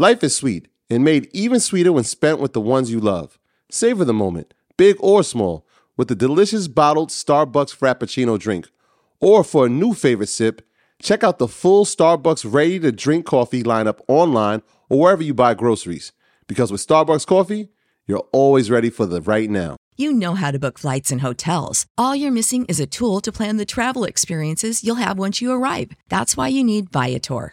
Life is sweet and made even sweeter when spent with the ones you love. Savor the moment, big or small, with the delicious bottled Starbucks Frappuccino drink. Or for a new favorite sip, check out the full Starbucks ready to drink coffee lineup online or wherever you buy groceries. Because with Starbucks coffee, you're always ready for the right now. You know how to book flights and hotels. All you're missing is a tool to plan the travel experiences you'll have once you arrive. That's why you need Viator.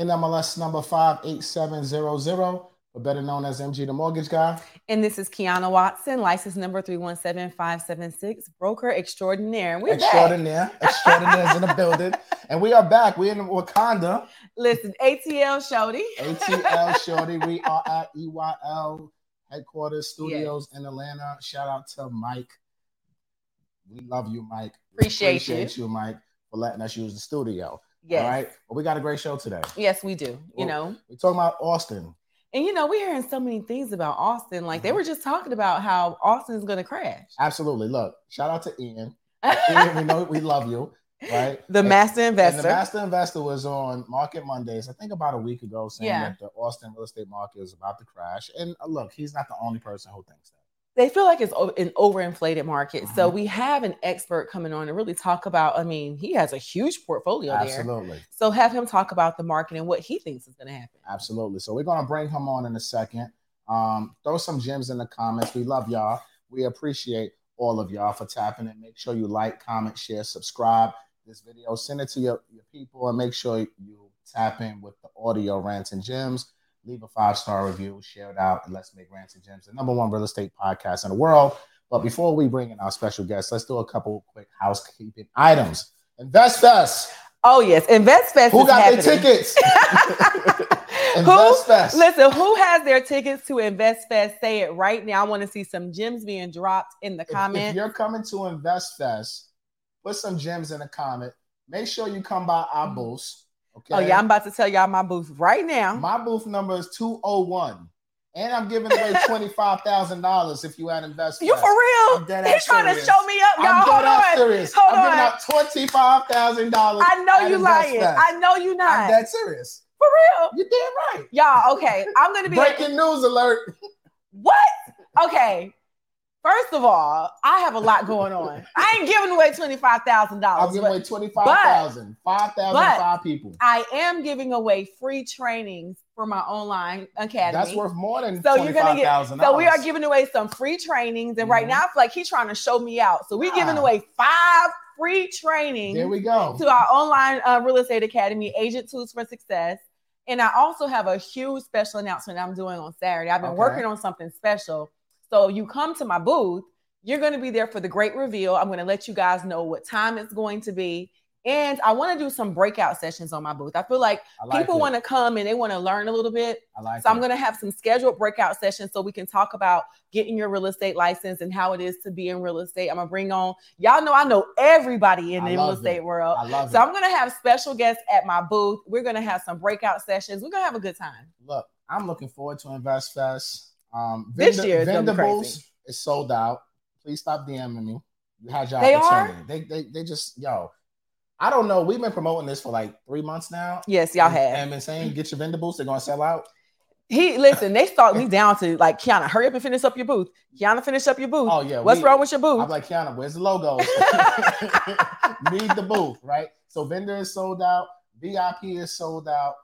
NMLS number 58700, but better known as MG the Mortgage Guy. And this is Kiana Watson, license number 317576, broker extraordinaire. We're extraordinaire. Extraordinaire is in the building. And we are back. We're in Wakanda. Listen, ATL Shorty. ATL Shorty. We are at EYL headquarters studios yes. in Atlanta. Shout out to Mike. We love you, Mike. Appreciate, appreciate you. you, Mike for letting us use the studio. Yes. All right. Well, we got a great show today. Yes, we do. You know, we're talking about Austin. And you know, we're hearing so many things about Austin. Like mm-hmm. they were just talking about how Austin is going to crash. Absolutely. Look, shout out to Ian. Ian, we know we love you. Right. The and, master investor. the master investor was on Market Mondays, I think about a week ago, saying yeah. that the Austin real estate market is about to crash. And uh, look, he's not the only person who thinks that they feel like it's an overinflated market. So uh-huh. we have an expert coming on to really talk about. I mean, he has a huge portfolio Absolutely. there. Absolutely. So have him talk about the market and what he thinks is going to happen. Absolutely. So we're going to bring him on in a second. Um, throw some gems in the comments. We love y'all. We appreciate all of y'all for tapping it. Make sure you like, comment, share, subscribe this video. Send it to your, your people and make sure you tap in with the audio rants and gems leave a five star review, share it out, and let's make Rants and Gems the number one real estate podcast in the world. But before we bring in our special guests, let's do a couple quick housekeeping items. InvestFest. Oh yes, Invest Fest. Who got happening. their tickets? InvestFest. Who, listen, who has their tickets to Invest Fest? Say it right now. I want to see some gems being dropped in the comments. If, if you're coming to Invest Fest, put some gems in the comment. Make sure you come by our mm-hmm. booth. Okay. Oh yeah, I'm about to tell y'all my booth right now. My booth number is 201. And I'm giving away twenty-five thousand dollars if you add investment. You for real? He's trying serious. to show me up, y'all. I'm Hold on. serious. Hold I'm on. giving out twenty-five thousand dollars. I know you lying. I know you not. I'm that serious. For real? You damn right. Y'all, okay. I'm gonna be breaking news alert. What? Okay. First of all, I have a lot going on. I ain't giving away twenty five thousand dollars. I'm giving away twenty five thousand, five thousand, five people. I am giving away free trainings for my online academy. That's worth more than so you're gonna get. So we are giving away some free trainings, and mm-hmm. right now I feel like he's trying to show me out. So we're giving away five free trainings. There we go to our online uh, real estate academy, Agent Tools for Success. And I also have a huge special announcement I'm doing on Saturday. I've been okay. working on something special so you come to my booth, you're going to be there for the great reveal. I'm going to let you guys know what time it's going to be. And I want to do some breakout sessions on my booth. I feel like, like people want to come and they want to learn a little bit. I like so it. I'm going to have some scheduled breakout sessions so we can talk about getting your real estate license and how it is to be in real estate. I'm going to bring on, y'all know I know everybody in the real estate it. world. I love so it. I'm going to have special guests at my booth. We're going to have some breakout sessions. We're going to have a good time. Look, I'm looking forward to Invest Fest. Um, this year is is sold out. Please stop DMing me. How you had your they opportunity. Are? They, they they just yo. I don't know. We've been promoting this for like three months now. Yes, y'all and, have. And been saying get your vendor booths. They're gonna sell out. He listen. They start me down to like Kiana. Hurry up and finish up your booth. Kiana, finish up your booth. Oh yeah. What's we, wrong with your booth? I'm like Kiana. Where's the logo? Need the booth, right? So vendor is sold out. VIP is sold out.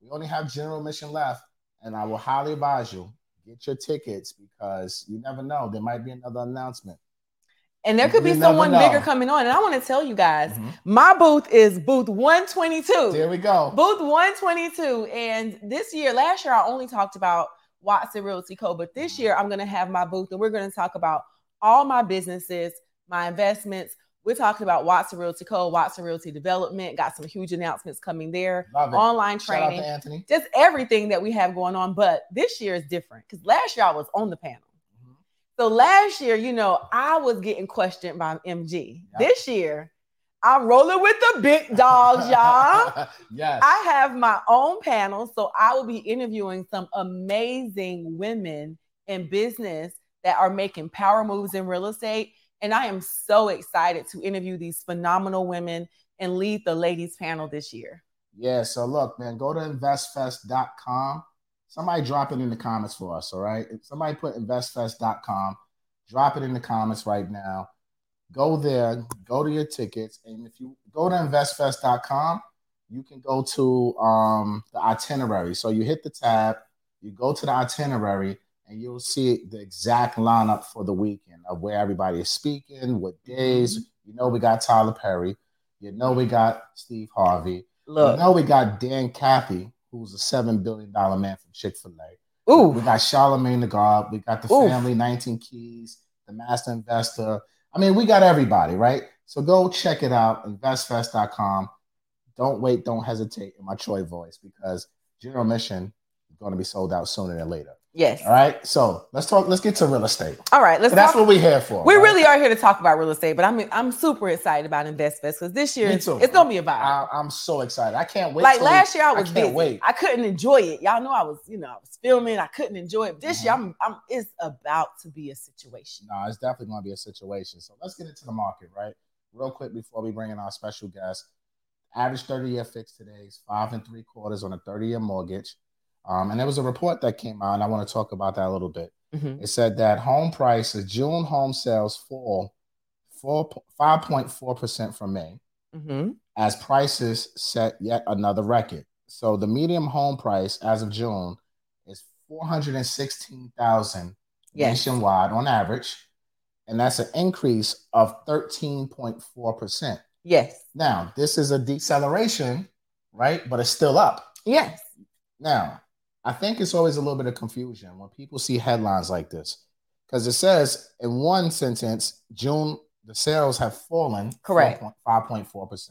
We only have general admission left, and I will highly advise you get your tickets because you never know. There might be another announcement. And there could You be someone know. bigger coming on. And I want to tell you guys, Mhm. my booth is booth 122. There we go. Booth 122. And this year, last year, I only talked about Watson Realty Co. But this year, I'm going to have my booth and we're going to talk about all my businesses, my investments. We're talking about Watson Realty Co., Watson Realty Development. Got some huge announcements coming there, online training, Anthony. just everything that we have going on. But this year is different because last year I was on the panel. Mhm. So last year, you know, I was getting questioned by MG. Yeah. This year, I'm rolling with the big dogs, y'all. yes. I have my own panel, so I will be interviewing some amazing women in business that are making power moves in real estate. And I am so excited to interview these phenomenal women and lead the ladies panel this year. Yeah, so look, man, go to investfest.com. Somebody drop it in the comments for us, all right? If somebody put investfest.com, drop it in the comments right now. Go there, go to your tickets, and if you go to investfest.com, you can go to um, the itinerary. So you hit the tab, you go to the itinerary, and you'll see the exact lineup for the weekend of where everybody is speaking, what days. Mm-hmm. You know, we got Tyler Perry. You know, we got Steve Harvey. Look, You know, we got Dan Cathy, who's a $7 billion man from Chick fil A. ooh, We got Charlemagne the God. We got the Oof. family, 19 Keys, the Master Investor. I mean, we got everybody, right? So go check it out, investfest.com. Don't wait, don't hesitate in my Troy voice because General Mission is going to be sold out sooner than later. Yes. All right. So let's talk, let's get to real estate. All right, let's So that's what we're here for. We right? really are here to talk about real estate, but I'm I'm super excited about InvestFest because this year it's, gonna be a vibe. I, I'm so excited. I can't wait. like last year, I was. I busy. wait. I couldn't enjoy it. Y'all know I was, you know, I was filming. I couldn't enjoy it. This year, mm-hmm. I'm, I'm. It's about to be a situation. No, it's definitely going to be a situation. So let's get into the market, right? Real quick before we bring in our special guest. Average 30 year fix today is five and three quarters on a 30 year mortgage. Um, and there was a report that came out, and I want to talk about that a little bit. Mhm. It said that home prices, June home sales fall 4, 5.4% from May Mhm. as prices set yet another record. So the median home price as of June is 416,000 Yes. nationwide on average, and that's an increase of 13.4%. Yes. Now, this is a deceleration, right? But it's still up. Yes. Now, I think it's always a little bit of confusion when people see headlines like this because it says in one sentence, June, the sales have fallen Correct. 5.4%,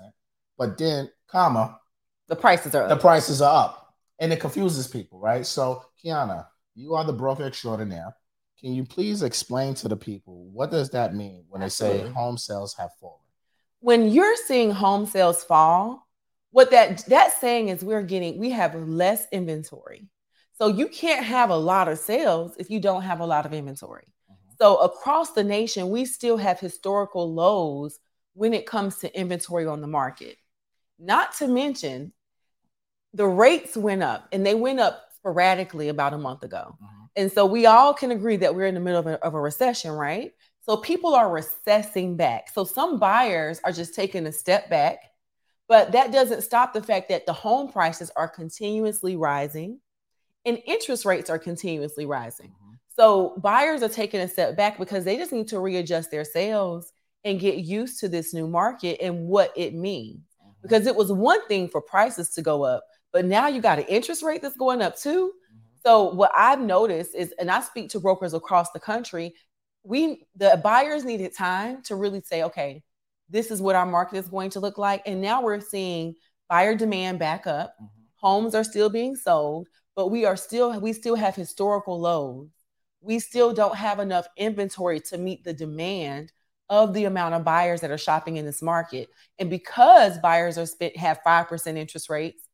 but then, comma, The prices are the up. prices are up and it confuses people, right? So, Kiana, you are the broker extraordinaire. Can you please explain to the people what does that mean when they say home sales have fallen? when you're seeing home sales fall, what that that's saying is we're getting we have less inventory. So you can't have a lot of sales if you don't have a lot of inventory. Mhm. So across the nation, we still have historical lows when it comes to inventory on the market. Not to mention the rates went up and they went up sporadically about a month ago. Mhm. And so we all can agree that we're in the middle of a, of a recession, right? So people are recessing back. So some buyers are just taking a step back, but that doesn't stop the fact that the home prices are continuously rising and interest rates are continuously rising. Mhm. So buyers are taking a step back because they just need to readjust their sales and get used to this new market and what it means. Mhm. Because it was one thing for prices to go up, but now you got an interest rate that's going up too. Mhm. So what I've noticed is, and I speak to brokers across the country, we the buyers needed time to really say, okay, this is what our market is going to look like. And now we're seeing buyer demand back up. Mhm. Homes are still being sold, but we are still we still have historical lows. We still don't have enough inventory to meet the demand of the amount of buyers that are shopping in this market. And because buyers are spent have 5% interest rates,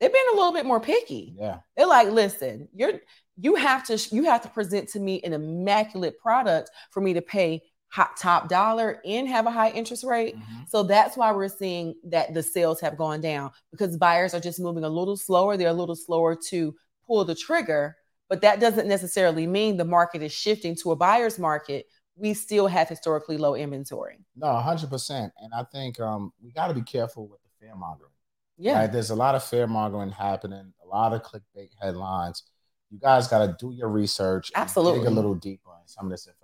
they've been a little bit more picky. Yeah. They're like, listen, you're you have to you have to present to me an immaculate product for me to pay hot top dollar and have a high interest rate. Mhm. So that's why we're seeing that the sales have gone down because buyers are just moving a little slower. They're a little slower to pull the trigger, but that doesn't necessarily mean the market is shifting to a buyer's market. We still have historically low inventory. No, hundred percent. And I think um, we got to be careful with the fear mongering. Yeah. Right? There's a lot of fear mongering happening, a lot of clickbait headlines. you guys got to do your research. Absolutely. Dig a little deeper in some of this information.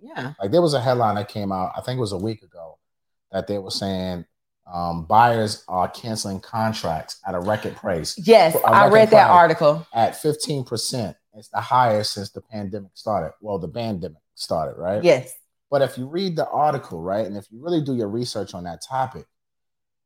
Yeah. Like there was a headline that came out, I think it was a week ago, that they were saying um, buyers are canceling contracts at a record price. Yes, I read that article. At 15%. It's the highest since the pandemic started. Well, the pandemic started, right? Yes. But if you read the article, right, and if you really do your research on that topic,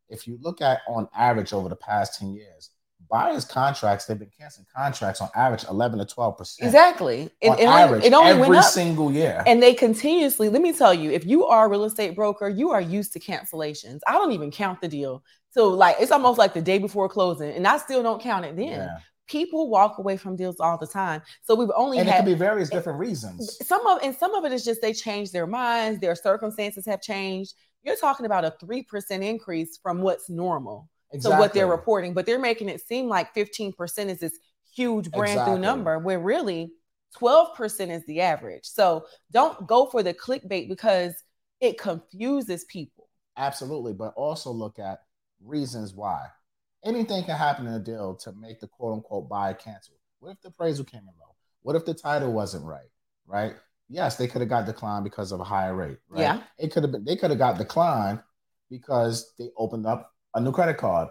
if you look at on average over the past 10 years, buyers contracts, they've been canceling contracts on average 11 to 12 percent. Exactly. On it, average, it only every went up. single year. And they continuously, let me tell you, if you are a real estate broker, you are used to cancellations. I don't even count the deal. So like it's almost like the day before closing, and I still don't count it then. Yeah. People walk away from deals all the time. So we've only and had, it could be various different reasons. Some of and some of it is just they change their minds, their circumstances have changed. You're talking about a three percent increase from what's normal exactly. to what they're reporting, but they're making it seem like 15% is this huge brand exactly. new number where really 12% is the average. So don't go for the clickbait because it confuses people. Absolutely. But also look at reasons why. Anything can happen in a deal to make the quote unquote buy cancel. What if the appraisal came in low? What if the title wasn't right? Right? Yes, they could have got declined because of a higher rate. Right? Yeah. It could have been they could have got declined because they opened up a new credit card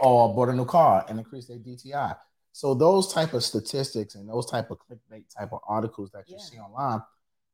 or bought a new car and increased their DTI. So those type of statistics and those type of clickbait type of articles that you yeah. see online,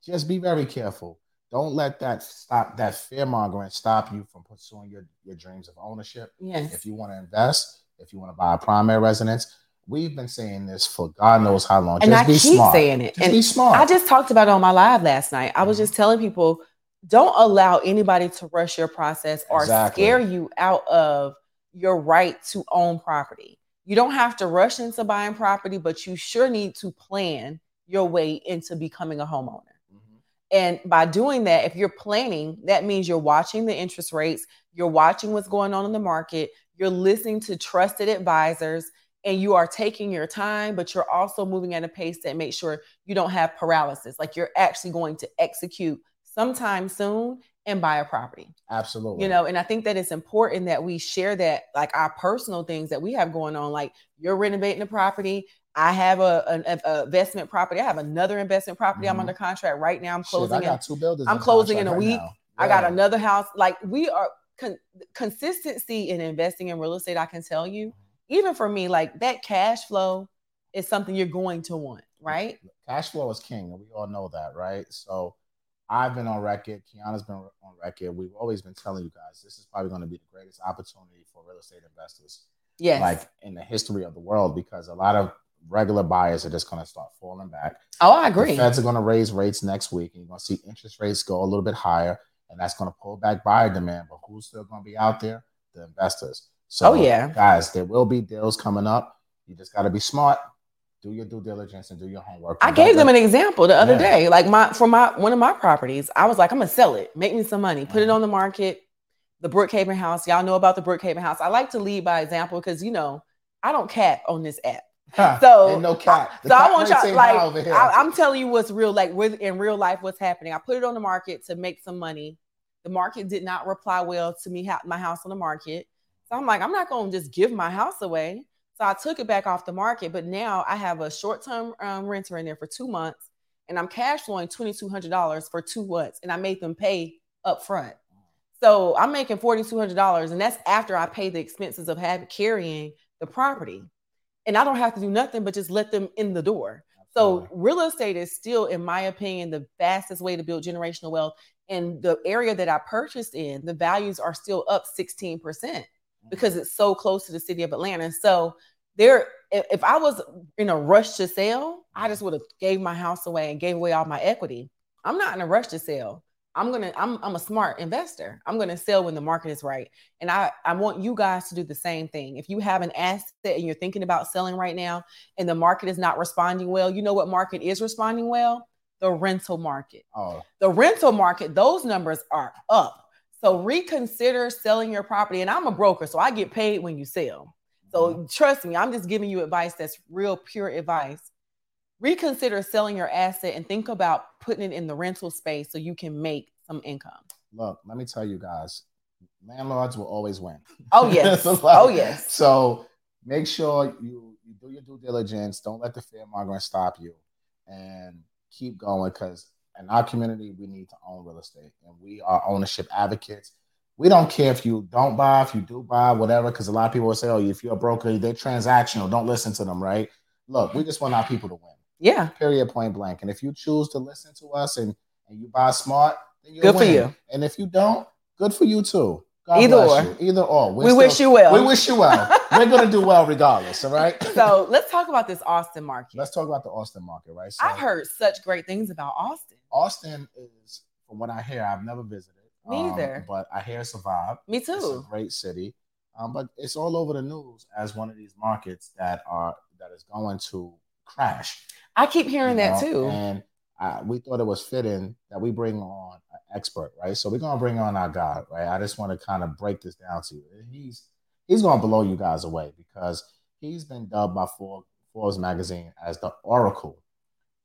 just be very careful. Don't let that stop that fear mongering stop you from pursuing your, your dreams of ownership. Yes. If you want to invest, if you want to buy a primary residence, we've been saying this for God knows how long. And just I be keep smart. saying it. Just and be smart. I just talked about it on my live last night. I was mm-hmm. just telling people, don't allow anybody to rush your process or exactly. scare you out of your right to own property. You don't have to rush into buying property, but you sure need to plan your way into becoming a homeowner. Mm-hmm. And by doing that, if you're planning, that means you're watching the interest rates, you're watching what's going on in the market, you're listening to trusted advisors, and you are taking your time, but you're also moving at a pace that makes sure you don't have paralysis. Like you're actually going to execute sometime soon and buy a property. Absolutely. You know, and I think that it's important that we share that, like our personal things that we have going on. Like you're renovating a property. I have a, a, a investment property. I have another investment property. Mm-hmm. I'm under contract right now. I'm closing. Shit, I got in, two buildings. I'm closing in a right week. Yeah. I got another house. Like we are con- consistency in investing in real estate. I can tell you, even for me, like that cash flow is something you're going to want, right? Cash flow is king, and we all know that, right? So I've been on record. Kiana's been on record. We've always been telling you guys this is probably going to be the greatest opportunity for real estate investors. Yes. Like in the history of the world, because a lot of regular buyers are just going to start falling back. Oh, I agree. The feds are going to raise rates next week, and you're going to see interest rates go a little bit higher, and that's going to pull back buyer demand. But who's still going to be out there? The investors. So, oh, yeah. guys, there will be deals coming up. You just got to be smart do your due diligence and do your homework. I gave them an example the other yeah. day. Like my for my one of my properties, I was like, I'm gonna sell it, make me some money, put it mm-hmm. on the market. The Brookhaven house, y'all know about the Brookhaven house. I like to lead by example because you know I don't cap on this app. Huh, so no cap. The so I want y'all like I, am telling you what's real, like with in real life, what's happening. I put it on the market to make some money. The market did not reply well to me, my house on the market. So I'm like, I'm not gonna just give my house away. So I took it back off the market, but now I have a short-term um, renter in there for two months, and I'm cash flowing twenty two hundred dollars for two months, and I made them pay up front. So I'm making forty two hundred dollars, and that's after I pay the expenses of having carrying the property, and I don't have to do nothing but just let them in the door. So real estate is still, in my opinion, the fastest way to build generational wealth. And the area that I purchased in, the values are still up 16% because it's so close to the city of Atlanta. So there, if I was in a rush to sell, I just would have gave my house away and gave away all my equity. I'm not in a rush to sell. I'm gonna, I'm, I'm a smart investor. I'm gonna sell when the market is right. And I, I want you guys to do the same thing. If you have an asset and you're thinking about selling right now and the market is not responding well, you know what market is responding well? The rental market. Oh. The rental market, those numbers are up so reconsider selling your property. And I'm a broker, so I get paid when you sell. So mm-hmm. trust me, I'm just giving you advice that's real pure advice. Reconsider selling your asset and think about putting it in the rental space so you can make some income. Look, let me tell you guys, landlords will always win. Oh yes. oh yes. So make sure you you do your due diligence. Don't let the fear mongering stop you, and keep going because in our community we need to own real estate, and we are ownership advocates. We don't care if you don't buy, if you do buy, whatever, because a lot of people will say, "Oh, if you're a broker, they're transactional. Don't listen to them." Right? Look, we just want our people to win. Yeah. Period. Point blank. And if you choose to listen to us and and you buy smart, then you Good for you. And if you don't, good for you too. God Either or. you. Either or. We're We wish you well. We wish you well. We're gonna do well regardless. All right. So let's talk about this Austin market. Let's talk about the Austin market, right? So I've heard such great things about Austin. Austin is, from what I hear, I've never visited. Me um, either. But I hear it's a vibe. Me It's a too. great city. Um, but it's all over the news as one of these markets that are that is going to crash. I keep hearing you that too. And uh, we thought it was fitting that we bring on expert, right? So we're gonna bring on our guy, right? I just want to kind of break this down to you. He's he's gonna blow you guys away because he's been dubbed by Forbes, magazine as the oracle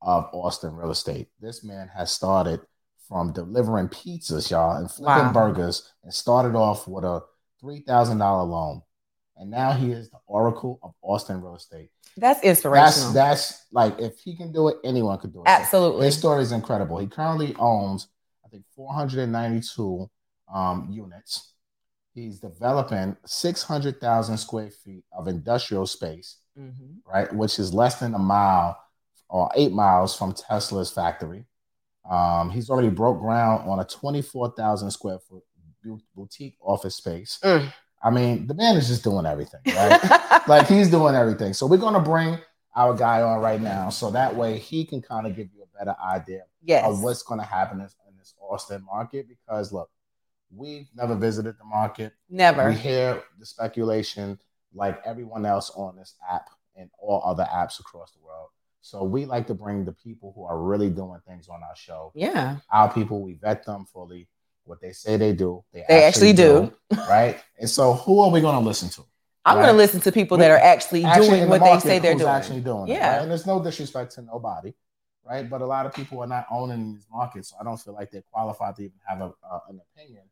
of Austin real estate. This man has started from delivering pizzas, y'all, and flipping Wow. burgers, and started off with a three thousand dollar loan, and now he is the oracle of Austin real estate. That's That's inspirational. that's like if he can do it, anyone could do it. So Absolutely. his story is incredible. He currently owns, think, 492 um, units. He's developing 600,000 square feet of industrial space, Mhm. right, which is less than a mile or eight miles from Tesla's factory. Um, he's already broke ground on a 24,000 square foot boutique office space. Mm. I mean, the man is just doing everything, right? like he's doing everything. So we're gonna bring our guy on right now, so that way he can kind of give you a better idea yes. of what's gonna happen in, in this Austin market. Because look, we've never visited the market. Never. We hear the speculation like everyone else on this app and all other apps across the world. So we like to bring the people who are really doing things on our show. Yeah. Our people, we vet them fully. What they say they do, they, They actually do. right? And so, who are we going to listen to? I'm Right. going to listen to people that are actually, Actually in doing the what they say they're doing. Actually doing it, Yeah. right? And there's no disrespect to nobody, right? But a lot of people are not owning these markets, so I don't feel like they're qualified to even have a, uh, an opinion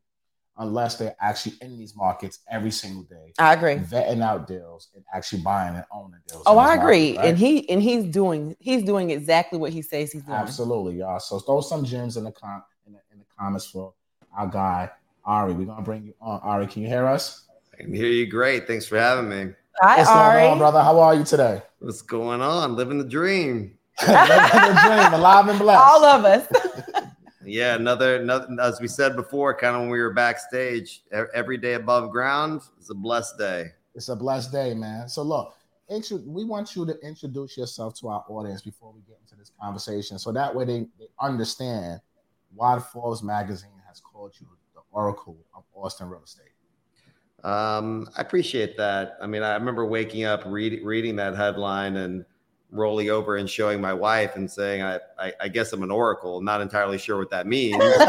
unless they're actually in these markets every single day, I agree. vetting out deals and actually buying and owning deals. Oh, I this agree. market, right? And he and he's doing he's doing exactly what he says he's doing. Absolutely, y'all. So throw some gems in the com in the, in the comments for our guy Ari. We're gonna bring you on. Ari, can you hear us? I can hear you great. Thanks for having me. Hi, What's Ari. going on, brother? How are you today? What's going on? Living the dream. Living the dream, alive and blessed. All of us. Yeah, another, another as we said before, kind of when we were backstage, every day above ground is a blessed day. It's a blessed day, man. So look, intro- we want you to introduce yourself to our audience before we get into this conversation, so that way they, they understand why Forbes magazine has called you the oracle of Austin real estate. Um, I appreciate that. I mean, I remember waking up, read, reading that headline, and rolling over and showing my wife and saying, I, I, I guess I'm an oracle. Not entirely sure what that means. the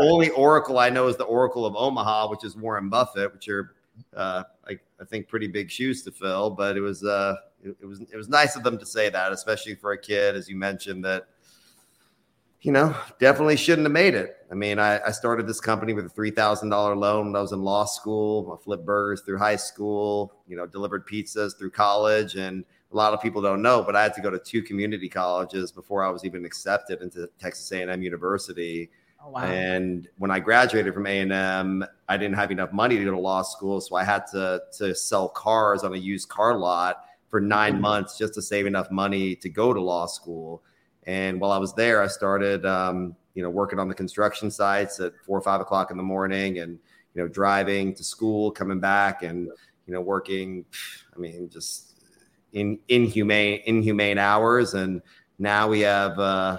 only oracle I know is the Oracle of Omaha, which is Warren Buffett, which are uh, I, I think pretty big shoes to fill. But it was uh, it, it was it was nice of them to say that, especially for a kid, as you mentioned that. You know, definitely shouldn't have made it. I mean, I, I started this company with a three thousand dollar loan when I was in law school. I flipped burgers through high school. You know, delivered pizzas through college, and a lot of people don't know, but I had to go to two community colleges before I was even accepted into Texas A&M University. Oh, wow. And when I graduated from A&M, I didn't have enough money to go to law school, so I had to to sell cars on a used car lot for 9 mm. months just to save enough money to go to law school. And while I was there, I started, um, you know, working on the construction sites at four or five o'clock in the morning, and you know, driving to school, coming back, and you know, working. I mean, just in inhumane inhumane hours. And now we have uh,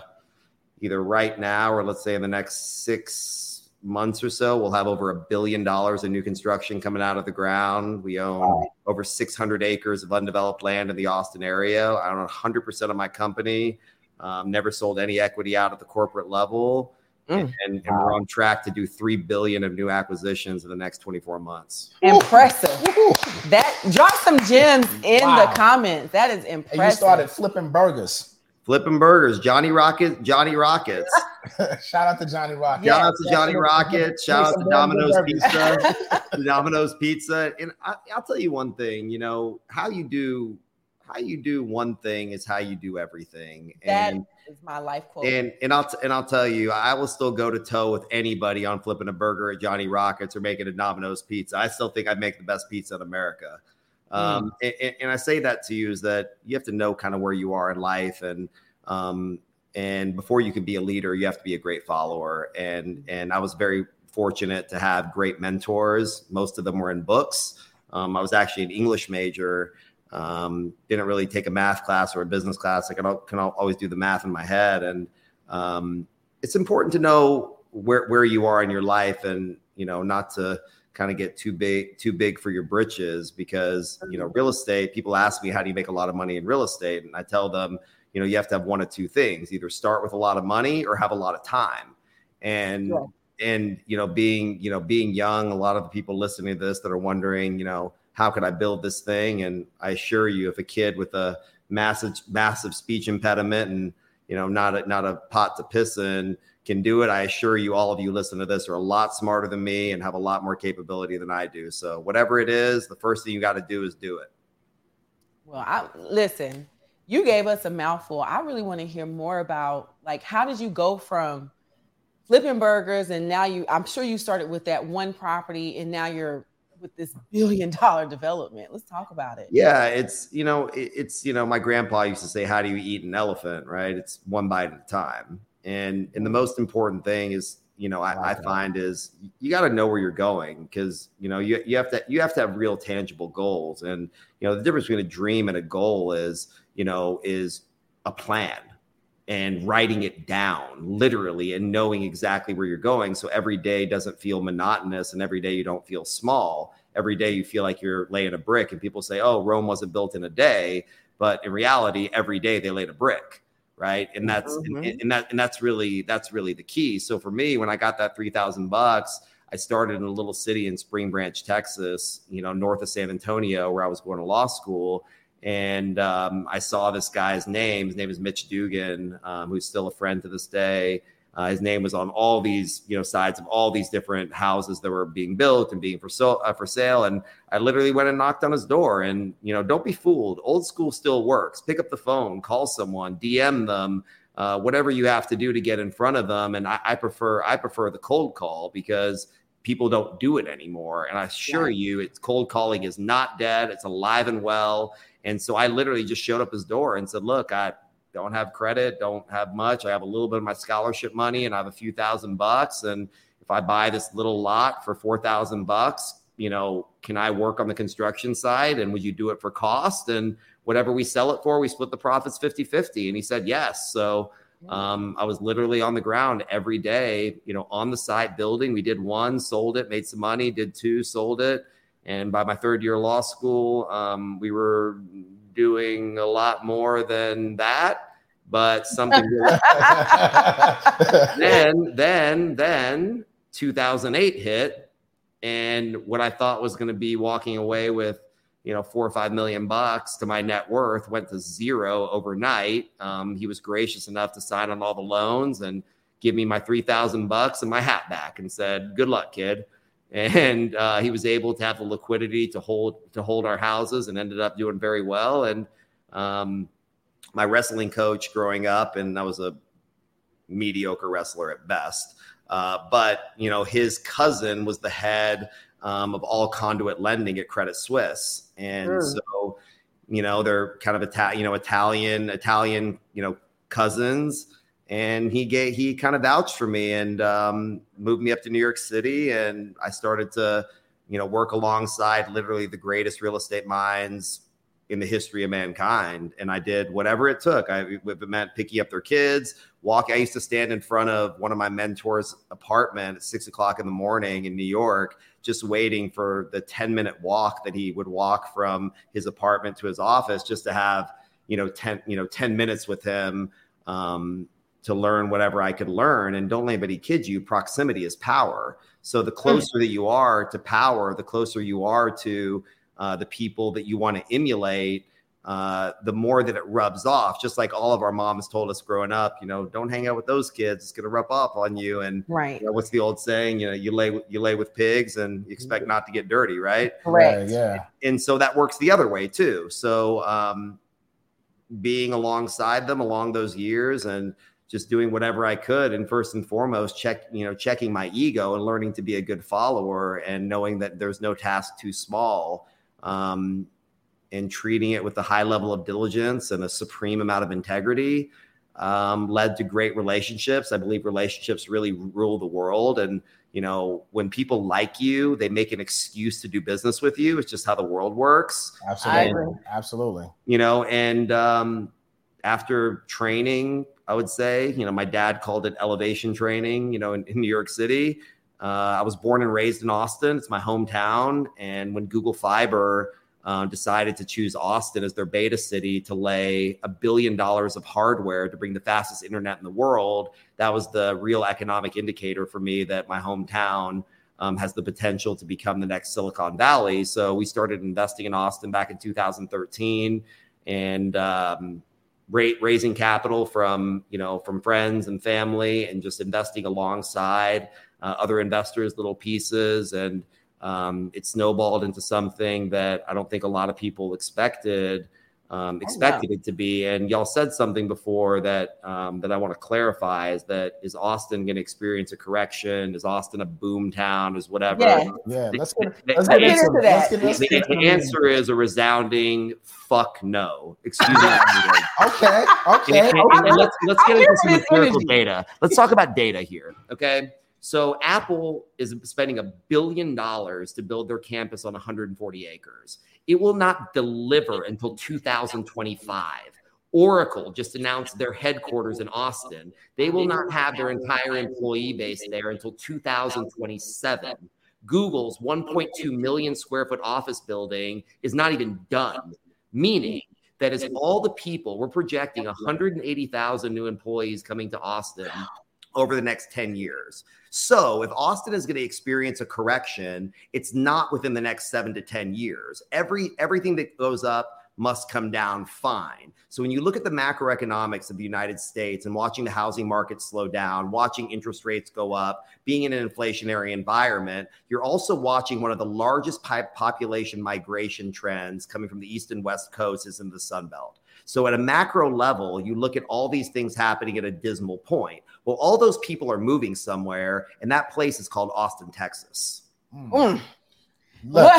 either right now or let's say in the next six months or so, we'll have over a billion dollars in new construction coming out of the ground. We own Wow. over 600 acres of undeveloped land in the Austin area. I own 100% of my company. Um, never sold any equity out at the corporate level. Mm. And, and we're on track to do 3 billion of new acquisitions in the next 24 months. Impressive. That drop some gems in Wow. the comments. That is impressive. And you started flipping burgers. Flipping burgers, Johnny Rocket, Johnny Rockets. Shout out to Johnny Rocket. Shout out to Johnny Rocket. Shout out to Domino's Pizza. Domino's Pizza. And I, I'll tell you one thing. You know how you do how you do one thing is how you do everything. That and, is my life quote. And and I'll and I'll tell you, I will still go to toe with anybody on flipping a burger at Johnny Rockets or making a Domino's pizza. I still think I make the best pizza in America. Um, mm. and, and, I say that to you is that you have to know kind of where you are in life and um, and before you can be a leader, you have to be a great follower. And and I was very fortunate to have great mentors. Most of them were in books. Um, I was actually an English major. Um, didn't really take a math class or a business class. Like I can, can always do the math in my head, and um, it's important to know where where you are in your life, and you know not to kind of get too big too big for your britches because you know real estate. People ask me how do you make a lot of money in real estate, and I tell them you know you have to have one of two things: either start with a lot of money or have a lot of time. And yeah. and you know being you know being young, a lot of the people listening to this that are wondering, you know how could I build this thing? And I assure you, if a kid with a massive, massive speech impediment and you know not a, not a pot to piss in can do it, I assure you, all of you listen to this are a lot smarter than me and have a lot more capability than I do. So whatever it is, the first thing you got to do is do it. Well, I listen. You gave us a mouthful. I really want to hear more about like how did you go from flipping burgers and now you I'm sure you started with that one property and now you're with this billion dollar development. Let's talk about it. Yeah, it's you know, it, it's you know, my grandpa used to say, "How do you eat an elephant?" Right? It's one bite at a time. And and the most important thing is, you know, I, I find is you got to know where you're going because you know you you have to you have to have real tangible goals. And you know, the difference between a dream and a goal is you know is a plan and writing it down literally and knowing exactly where you're going. So every day doesn't feel monotonous and every day you don't feel small. Every day you feel like you're laying a brick. And people say, oh, Rome wasn't built in a day. But in reality, every day they laid a brick. Right. And that's mm-hmm. and, and, that and that's really that's really the key. So for me, when I got that three thousand bucks, I started in a little city in Spring Branch, Texas, you know, north of San Antonio, where I was going to law school and um, I saw this guy's name. His name is Mitch Dugan, um, who's still a friend to this day. Uh, his name was on all these, you know, sides of all these different houses that were being built and being for so uh, for sale. And I literally went and knocked on his door. And you know, don't be fooled. Old school still works. Pick up the phone, call someone, DM them, uh, whatever you have to do to get in front of them. And I, I prefer I prefer the cold call because people don't do it anymore. And I assure yeah. you, it's cold calling is not dead. It's alive and well. And so I literally just showed up his door and said, Look, I don't have credit, don't have much. I have a little bit of my scholarship money and I have a few thousand bucks. And if I buy this little lot for 4,000 bucks, you know, can I work on the construction side? And would you do it for cost? And whatever we sell it for, we split the profits 50 50. And he said, Yes. So um, I was literally on the ground every day, you know, on the site building. We did one, sold it, made some money, did two, sold it and by my third year law school, um, we were doing a lot more than that, but something. then, then, then 2008 hit, and what I thought was going to be walking away with, you know, four or five million bucks to my net worth went to zero overnight. Um, he was gracious enough to sign on all the loans and give me my three thousand bucks and my hat back, and said, "Good luck, kid." And uh, he was able to have the liquidity to hold to hold our houses and ended up doing very well. And um, my wrestling coach growing up and i was a mediocre wrestler at best uh, but you know his cousin was the head um, of all conduit lending at credit suisse. And sure. so you know they're kind of Ita- you know italian italian you know cousins and he gave he kind of vouched for me and um, moved me up to New York City, and I started to you know work alongside literally the greatest real estate minds in the history of mankind. And I did whatever it took. I it meant picking up their kids, walk. I used to stand in front of one of my mentors' apartment at six o'clock in the morning in New York, just waiting for the 10 minute walk that he would walk from his apartment to his office just to have, you know, 10, you know, 10 minutes with him. Um, to learn whatever I could learn. And don't let anybody kid you, proximity is power. So the closer that you are to power, the closer you are to uh, the people that you want to emulate, uh, the more that it rubs off. Just like all of our moms told us growing up, you know, don't hang out with those kids; it's going to rub off on you. And right, you know, what's the old saying? You know, you lay you lay with pigs and you expect not to get dirty, right? Correct. Yeah, yeah. And so that works the other way too. So um, being alongside them along those years and just doing whatever I could. And first and foremost, check, you know, checking my ego and learning to be a good follower and knowing that there's no task too small. Um, and treating it with a high level of diligence and a supreme amount of integrity um, led to great relationships. I believe relationships really rule the world. And, you know, when people like you, they make an excuse to do business with you. It's just how the world works. Absolutely. Absolutely. You know, and um, after training, I would say, you know, my dad called it elevation training, you know, in, in New York City. Uh, I was born and raised in Austin. It's my hometown. And when Google Fiber um, decided to choose Austin as their beta city to lay a billion dollars of hardware to bring the fastest internet in the world, that was the real economic indicator for me that my hometown um, has the potential to become the next Silicon Valley. So we started investing in Austin back in 2013 and um, raising capital from you know from friends and family and just investing alongside uh, other investors little pieces. And um, it snowballed into something that I don't think a lot of people expected um, expected oh, wow. it to be. And y'all said something before that um, that I want to clarify: is that is Austin going to experience a correction? Is Austin a boom town? Is whatever? Yeah, yeah. Let's get, let's get into that. The, the answer is a resounding fuck no. Excuse me. okay, okay. And, and, and let's let's get into some empirical data. Let's talk about data here. Okay. So Apple is spending a billion dollars to build their campus on 140 acres. It will not deliver until 2025. Oracle just announced their headquarters in Austin. They will not have their entire employee base there until 2027. Google's 1.2 million square foot office building is not even done, meaning that as all the people, we're projecting 180,000 new employees coming to Austin over the next 10 years. So if Austin is going to experience a correction, it's not within the next 7 to 10 years. Every everything that goes up must come down fine. So when you look at the macroeconomics of the United States and watching the housing market slow down, watching interest rates go up, being in an inflationary environment, you're also watching one of the largest population migration trends coming from the east and west coast is in the Sun Belt. So at a macro level, you look at all these things happening at a dismal point. Well, all those people are moving somewhere, and that place is called Austin, Texas. Mm. Look,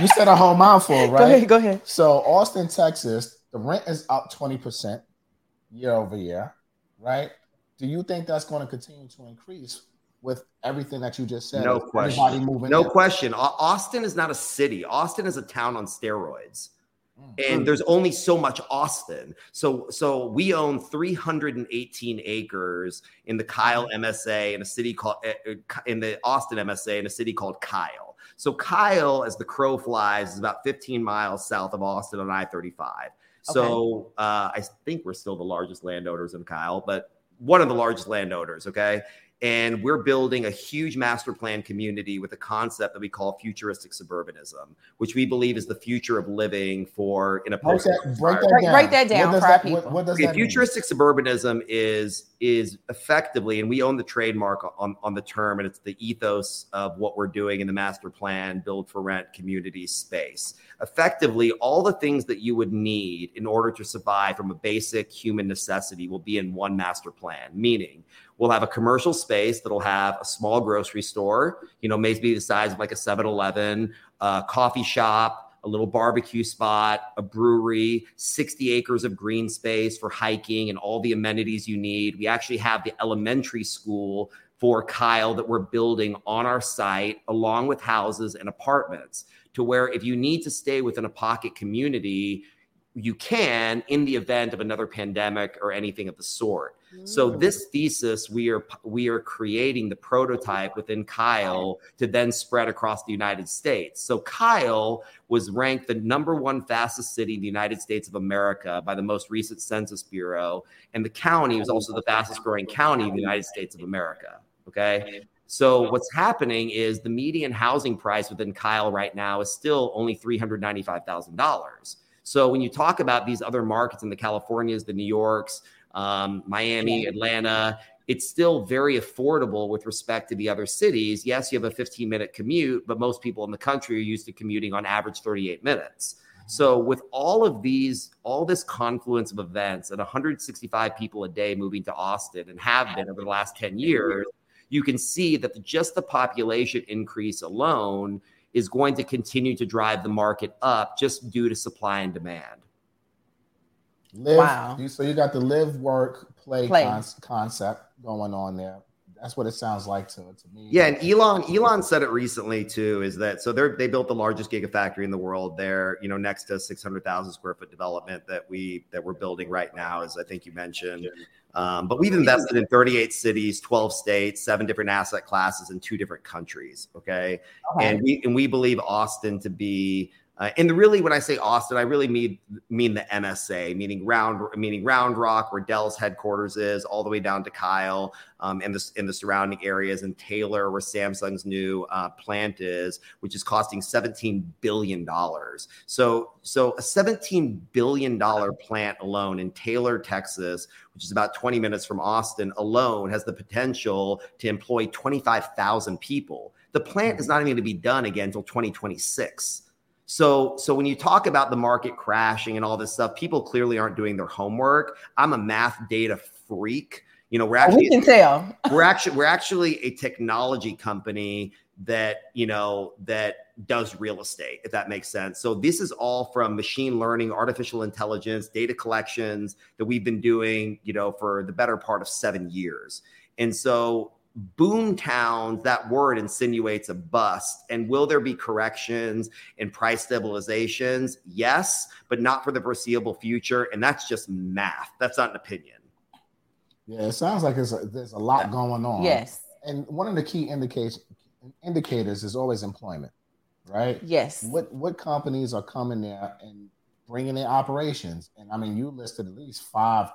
you said a whole mouthful, right? Go ahead. Go ahead. So Austin, Texas, the rent is up 20% year over year, right? Do you think that's going to continue to increase with everything that you just said? No question. no in? question. Austin is not a city. Austin is a town on steroids and there's only so much Austin. So so we own 318 acres in the Kyle MSA in a city called eh, eh, in the Austin MSA in a city called Kyle. So Kyle, as the crow flies, is about 15 miles south of Austin on I-35. Okay. So uh, I think we're still the largest landowners in Kyle, but one of the largest landowners. Okay, and we're building a huge master plan community with a concept that we call futuristic suburbanism, which we believe is the future of living for in a post. Break that, down. Write that down for that, our people. What, what does okay, that futuristic mean? suburbanism is is effectively, and we own the trademark on, on the term, and it's the ethos of what we're doing in the master plan build for rent community space. Effectively, all the things that you would need in order to survive from a basic human necessity will be in one master plan, meaning We'll have a commercial space that'll have a small grocery store, you know, maybe the size of like a 7 Eleven, a coffee shop, a little barbecue spot, a brewery, 60 acres of green space for hiking and all the amenities you need. We actually have the elementary school for Kyle that we're building on our site, along with houses and apartments, to where if you need to stay within a pocket community, you can in the event of another pandemic or anything of the sort. So mm. this thesis we are we are creating the prototype within Kyle to then spread across the United States. So Kyle was ranked the number one fastest city in the United States of America by the most recent Census Bureau, and the county was also the fastest growing county in the United States of America. Okay. So what's happening is the median housing price within Kyle right now is still only three hundred ninety five thousand dollars. So when you talk about these other markets in the Californias, the New Yorks, um, Miami, Atlanta, it's still very affordable with respect to the other cities. Yes, you have a 15 minute commute, but most people in the country are used to commuting on average 38 minutes. So with all of these, all this confluence of events and 165 people a day moving to Austin and have been over the last 10 years, you can see that the, just the population increase alone is going to continue to drive the market up just due to supply and demand. Live, wow. You, so you got the live, work, play, play. Con- concept going on there. That's what it sounds like to, to me. Yeah, and Elon Elon said it recently too. Is that so? They they built the largest gigafactory in the world. There, you know, next to six hundred thousand square foot development that we that we're building right now, as I think you mentioned. Um, but we've invested in 38 cities, 12 states, seven different asset classes in two different countries. Okay, okay. and we and we believe Austin to be uh, and really, when I say Austin, I really mean mean the MSA, meaning Round, meaning Round Rock, where Dell's headquarters is, all the way down to Kyle, um, and the in the surrounding areas, and Taylor, where Samsung's new uh, plant is, which is costing 17 billion dollars. So, so a 17 billion dollar plant alone in Taylor, Texas, which is about 20 minutes from Austin, alone has the potential to employ 25,000 people. The plant is not even going to be done again until 2026. So, so when you talk about the market crashing and all this stuff, people clearly aren't doing their homework. I'm a math data freak. You know, we're actually we can tell. we're actually we're actually a technology company that you know that does real estate if that makes sense so this is all from machine learning artificial intelligence data collections that we've been doing you know for the better part of 7 years and so boom towns, that word insinuates a bust. And will there be corrections and price stabilizations? Yes, but not for the foreseeable future. And that's just math. That's not an opinion. Yeah, it sounds like there's a, there's a lot going on. Yes. And one of the key indicators indicators is always employment, right? Yes. What what companies are coming there and bringing in operations? And I mean, you listed at least five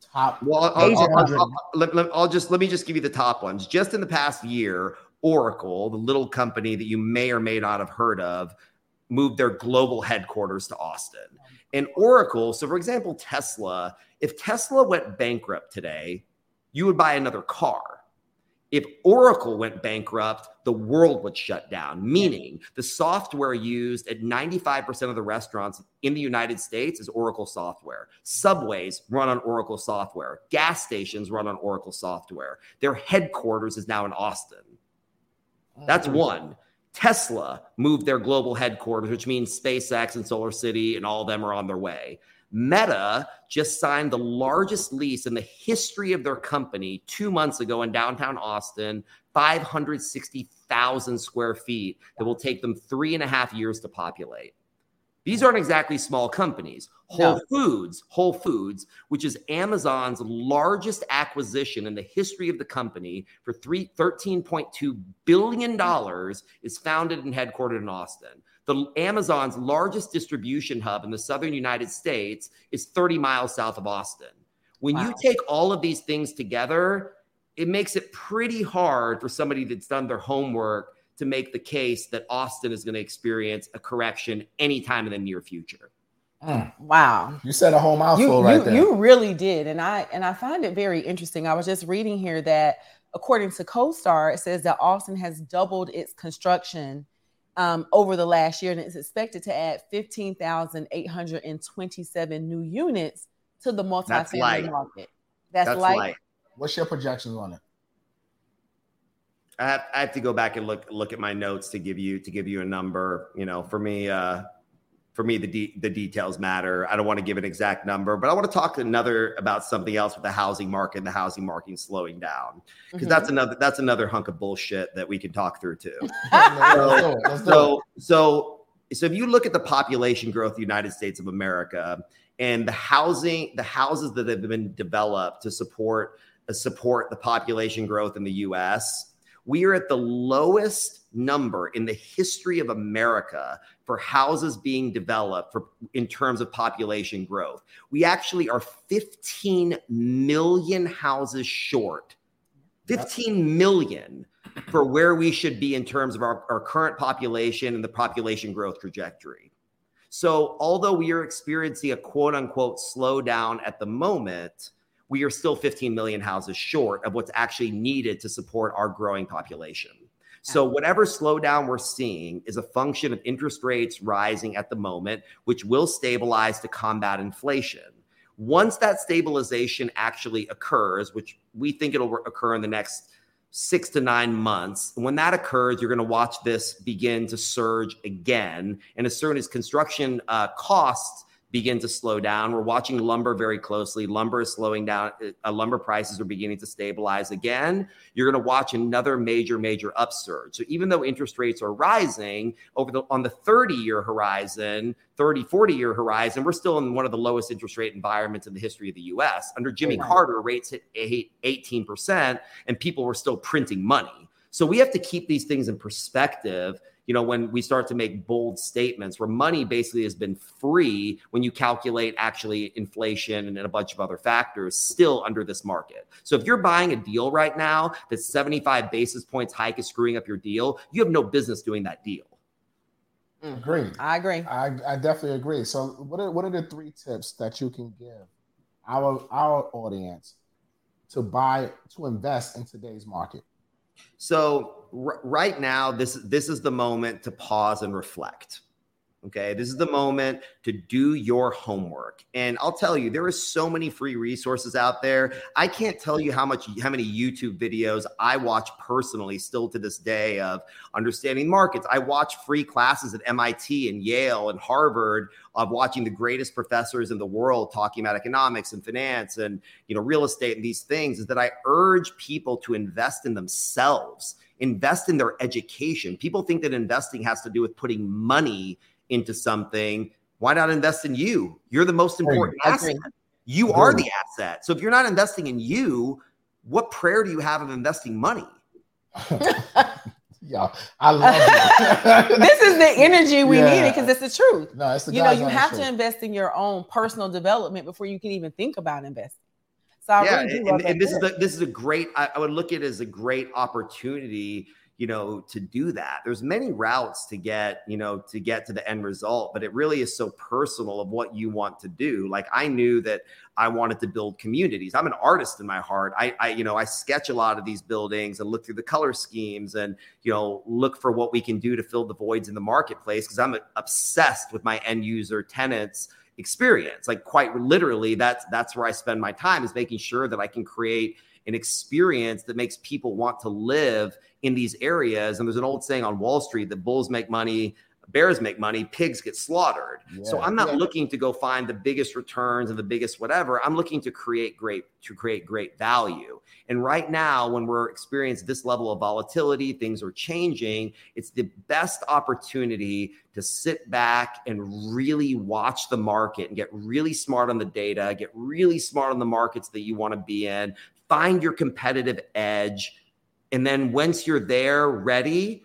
top. Well, I'll, I'll, I'll, let, let, I'll just let me just give you the top ones. Just in the past year, Oracle, the little company that you may or may not have heard of, moved their global headquarters to Austin. And Oracle, so for example, Tesla, if Tesla went bankrupt today, you would buy another car if Oracle went bankrupt, the world would shut down, meaning the software used at 95% of the restaurants in the United States is Oracle software. Subways run on Oracle software, gas stations run on Oracle software. Their headquarters is now in Austin. That's one. Tesla moved their global headquarters, which means SpaceX and Solar City and all of them are on their way. Meta just signed the largest lease in the history of their company two months ago in downtown Austin, 560,000 square feet that will take them three and a half years to populate. These aren't exactly small companies. Whole no. Foods, Whole Foods, which is Amazon's largest acquisition in the history of the company for three, $13.2 billion, is founded and headquartered in Austin the Amazon's largest distribution hub in the southern United States is 30 miles south of Austin. When wow. you take all of these things together, it makes it pretty hard for somebody that's done their homework to make the case that Austin is going to experience a correction anytime in the near future. Mm. Wow. You said a whole mouthful you, right you, there. You really did. And I and I find it very interesting. I was just reading here that according to CoStar, it says that Austin has doubled its construction um, over the last year, and it's expected to add 15,827 new units to the multifamily market. That's, That's light. light. What's your projections on it? I have, I have, to go back and look look at my notes to give you to give you a number. You know, for me, uh, for me, the de- the details matter. I don't want to give an exact number, but I want to talk another about something else with the housing market and the housing market slowing down because mm-hmm. that's another that's another hunk of bullshit that we can talk through too. so, so, so so if you look at the population growth of the United States of America and the housing the houses that have been developed to support uh, support the population growth in the U.S we are at the lowest number in the history of America for houses being developed for in terms of population growth. We actually are 15 million houses short. 15 million for where we should be in terms of our, our current population and the population growth trajectory. So, although we are experiencing a quote unquote slowdown at the moment, we are still 15 million houses short of what's actually needed to support our growing population. So, whatever slowdown we're seeing is a function of interest rates rising at the moment, which will stabilize to combat inflation. Once that stabilization actually occurs, which we think it'll occur in the next six to nine months, when that occurs, you're going to watch this begin to surge again. And as soon as construction uh, costs begin to slow down. We're watching lumber very closely. Lumber is slowing down. Uh, lumber prices are beginning to stabilize again. You're going to watch another major, major upsurge. So even though interest rates are rising over the on the 30 year horizon, 30, 40 year horizon, we're still in one of the lowest interest rate environments in the history of the US. Under Jimmy Carter, rates hit 18%, and people were still printing money. So we have to keep these things in perspective you know, when we start to make bold statements where money basically has been free when you calculate actually inflation and a bunch of other factors still under this market. So if you're buying a deal right now that 75 basis points hike is screwing up your deal, you have no business doing that deal. Mm-hmm. Agree. I agree. I, I definitely agree. So what are what are the three tips that you can give our our audience to buy to invest in today's market? So r- right now, this this is the moment to pause and reflect. Okay, this is the moment to do your homework. And I'll tell you, there are so many free resources out there. I can't tell you how much how many YouTube videos I watch personally still to this day of understanding markets. I watch free classes at MIT and Yale and Harvard of watching the greatest professors in the world talking about economics and finance and you know real estate and these things is that I urge people to invest in themselves invest in their education. People think that investing has to do with putting money into something, why not invest in you? You're the most important asset. You are the asset. So if you're not investing in you, what prayer do you have of investing money? yeah, I love it. this is the energy we yeah. need because it's the truth. No, it's the you know, you have to invest in your own personal development before you can even think about investing. So I yeah, really and, and this is the, this is a great. I, I would look at it as a great opportunity you know to do that. There's many routes to get you know to get to the end result but it really is so personal of what you want to do. Like i knew that i wanted to build communities. I'm an artist in my heart. I, I you know i sketch a lot of these buildings and look through the color schemes and you know look for what we can do to fill the voids in the marketplace because i'm obsessed with my end user tenants experience like quite literally that's that's where i spend my time is making sure that i can create an experience that makes people want to live in these areas. And there's an old saying on Wall Street that bulls make money, bears make money, pigs get slaughtered. Yeah. So I'm not yeah. looking to go find the biggest returns and the biggest whatever. I'm looking to create great to create great value. And right now when we're experiencing this level of volatility, things are changing, it's the best opportunity to sit back and really watch the market and get really smart on the data, get really smart on the markets that you want to be in, find your competitive edge and then once you're there ready,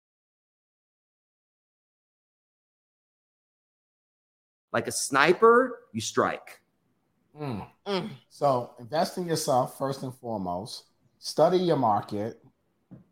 Like a sniper, you strike. Mm. Mm. So invest in yourself first and foremost. Study your market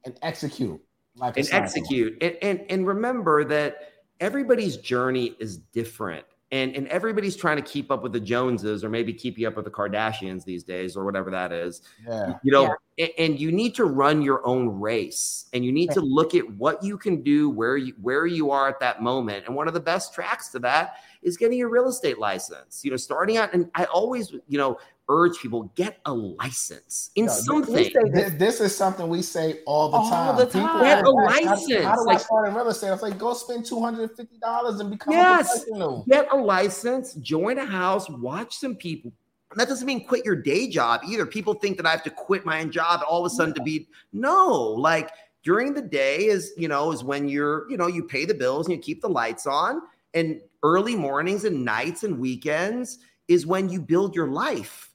and execute. Like and execute. And, and and remember that everybody's journey is different and and everybody's trying to keep up with the Joneses or maybe keep you up with the Kardashians these days or whatever that is. Yeah. You know, yeah. and, and, you need to run your own race and you need to look at what you can do where you where you are at that moment. And one of the best tracks to that is getting a real estate license. You know, starting out and I always, you know, urge people get a license in something. This, this, is something we say all the all time. The time. People get a license. How, do like, I start in real estate? I was like, go spend two hundred fifty dollars and become yes, a professional. Get a license, join a house, watch some people. That doesn't mean quit your day job either. People think that I have to quit my job all of a sudden to be no, like during the day is you know is when you're you know you pay the bills and you keep the lights on and early mornings and nights and weekends is when you build your life.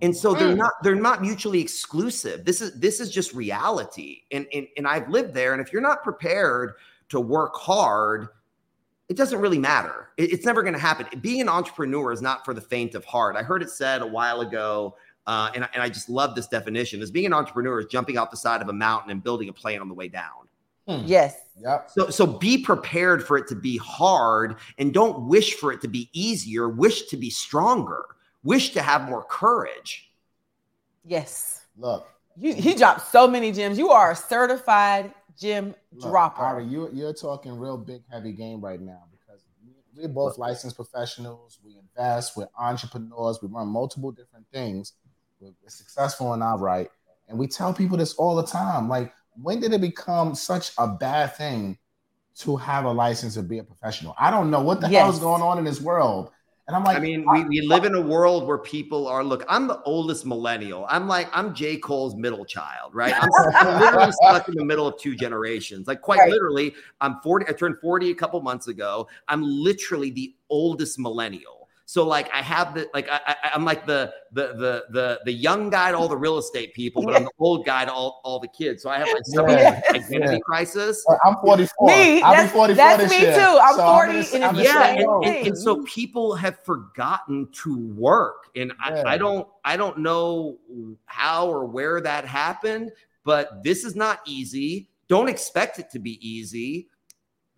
And so they're mm. not they're not mutually exclusive. This is this is just reality. And, and and i've lived there and if you're not prepared to work hard it doesn't really matter. It, it's never going to happen. Being an entrepreneur is not for the faint of heart. I heard it said a while ago uh, and, and i just love this definition is being an entrepreneur is jumping off the side of a mountain and building a plane on the way down hmm. yes Yep. So so be prepared for it to be hard and don't wish for it to be easier, wish to be stronger wish to have more courage. Yes. Look, you, he dropped so many gems. You are a certified gem Look, dropper. Ari, you, you're talking real big, heavy game right now because we're both licensed professionals. We invest, we're entrepreneurs, we run multiple different things. We're successful in our right. And we tell people this all the time. Like, when did it become such a bad thing to have a license or be a professional? I don't know what the yes. hell is going on in this world and I'm like, I mean, we, we live in a world where people are, look, I'm the oldest millennial. I'm like, I'm J. Cole's middle child, right? I'm, I'm literally stuck in the middle of two generations. Like, quite right. literally, I'm 40, I turned 40 a couple months ago. I'm literally the oldest millennial. So like I have the like I, I am like the the the the the young guy to all the real estate people, but I'm the old guy to all, all the kids. So I have like some yeah. identity yeah. crisis. I'm 44. Me, I'll that's, 44 that's me year. too. I'm so 40 I'm and yeah, and, and, and, so people have forgotten to work, and yeah. I, I don't I don't know how or where that happened, but this is not easy. Don't expect it to be easy,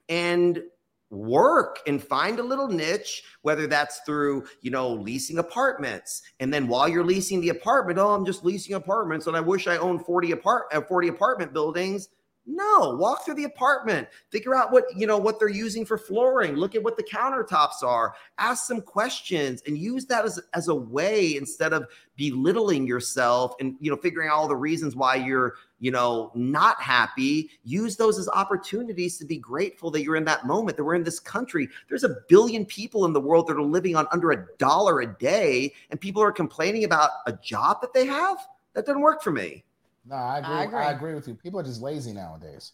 and work and find a little niche whether that's through you know leasing apartments. And then while you're leasing the apartment oh i'm just leasing apartments and i wish i owned 40 apart uh, 40 apartment buildings. No, walk through the apartment, figure out what you know what they're using for flooring, look at what the countertops are, ask some questions and use that as, as a way instead of belittling yourself and you know figuring out all the reasons why you're you know not happy. Use those as opportunities to be grateful that you're in that moment, that we're in this country. There's a billion people in the world that are living on under a dollar a day, and people are complaining about a job that they have. That doesn't work for me. No, I agree. I agree. I agree with you. People are just lazy nowadays.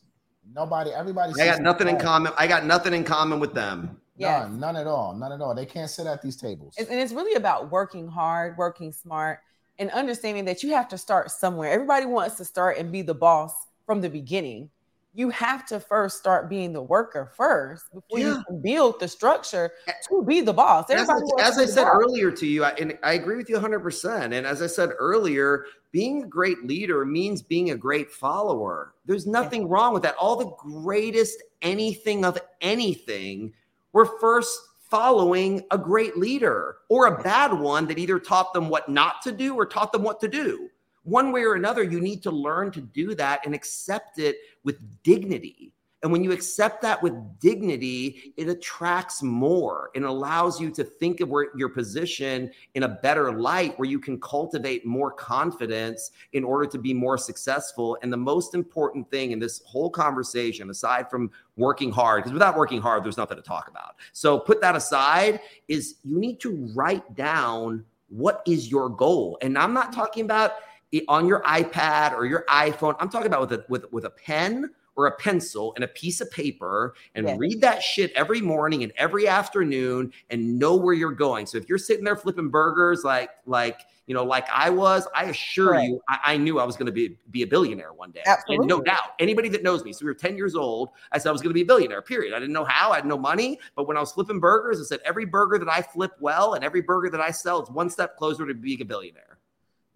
Nobody, everybody. I got nothing in common. I got nothing in common with them. Yeah, none, none at all. None at all. They can't sit at these tables. And it's really about working hard, working smart, and understanding that you have to start somewhere. Everybody wants to start and be the boss from the beginning you have to first start being the worker first before yeah. you can build the structure to be the boss. as, as I said boss. earlier to you, I, and I agree with you 100%. And as I said earlier, being a great leader means being a great follower. There's nothing wrong with that. All the greatest anything of anything were first following a great leader or a bad one that either taught them what not to do or taught them what to do one way or another, you need to learn to do that and accept it with dignity. And when you accept that with dignity, it attracts more and allows you to think of where your position in a better light where you can cultivate more confidence in order to be more successful. And the most important thing in this whole conversation, aside from working hard, because without working hard, there's nothing to talk about. So put that aside, is you need to write down what is your goal. And I'm not talking about on your iPad or your iPhone. I'm talking about with a with with a pen or a pencil and a piece of paper and Yes. read that shit every morning and every afternoon and know where you're going. So if you're sitting there flipping burgers like like you know like I was, I assure Correct. you, I, I knew I was going to be be a billionaire one day. And no doubt. Anybody that knows me, so we were 10 years old. I said I was going to be a billionaire. Period. I didn't know how. I had no money, but when I was flipping burgers, I said every burger that I flip well and every burger that I sell, it's one step closer to being a billionaire.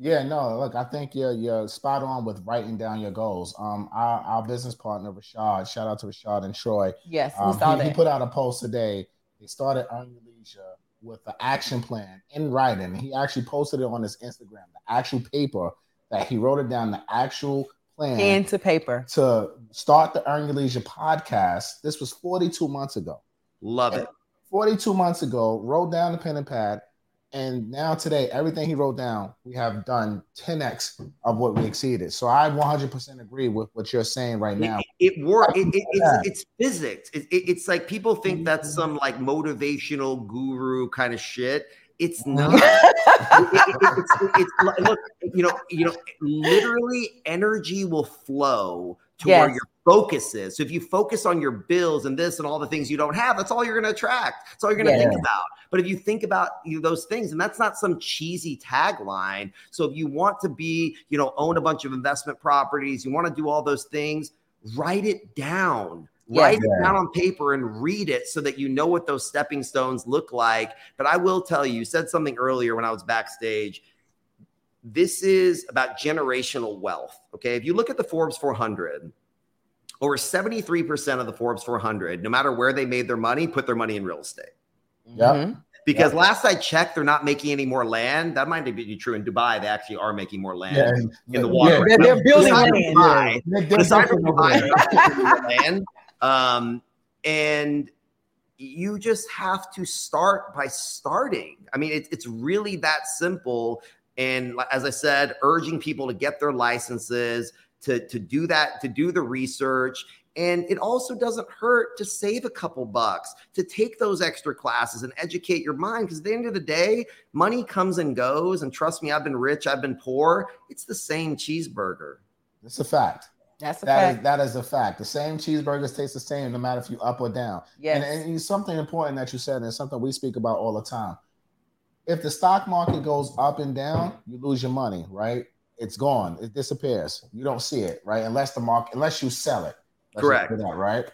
Yeah, no, look, I think you're you're spot on with writing down your goals. Um, our, our business partner Rashad, shout out to Rashad and Troy. Yes, we Um, saw he, he put out a post today. They started Earn Your Leisure with the action plan in writing. He actually posted it on his Instagram, the actual paper that he wrote it down, the actual plan Pen to paper. to start the Earn Your Leisure podcast. This was 42 months ago. Love it. 42 months ago, wrote down the pen and pad. And now today, everything he wrote down, we have done 10x of what we exceeded. So I 100% agree with what you're saying right now. It, it works. It, it, it's, it's physics. It, it- it's like people think mm-hmm. that's some like motivational guru kind of shit. It's mm-hmm. not. It- it- it's, it's like- look, you know, you know, literally energy will flow to where Yes. your focus is. So if you focus on your bills and this and all the things you don't have, that's all you're going to attract. That's all you're going to Yeah. think about. But if you think about you know, those things, and that's not some cheesy tagline. So if you want to be, you know, own a bunch of investment properties, you want to do all those things, write it down. Yeah. Write it down on paper and read it so that you know what those stepping stones look like. But I will tell you, you said something earlier when I was backstage. This is about generational wealth. Okay. If you look at the Forbes 400, over 73% of the Forbes 400, no matter where they made their money, put their money in real estate. Yep. Mhm. Because last I checked, they're not making any more land. That might be true in Dubai. They actually are making more land in the water. They're- they're building Aside from land. Dubai, They're- they're aside from Dubai, there. they're not making more land. Um, and you just have to start by starting. I mean, it's it's really that simple. And as I said, urging people to get their licenses, to to do that, to do the research. And it also doesn't hurt to save a couple bucks, to take those extra classes and educate your mind. Because at the end of the day, money comes and goes. And trust me, I've been rich, I've been poor. It's the same cheeseburger. It's a fact. That's a That is fact. that is a fact. The same cheeseburgers taste the same no matter if you up or down. yes. And, and something important that you said, and something we speak about all the time. If the stock market goes up and down, you lose your money, right? It's gone. It disappears. You don't see it, right? Unless the market, unless you sell it. Let's Correct. put That, right?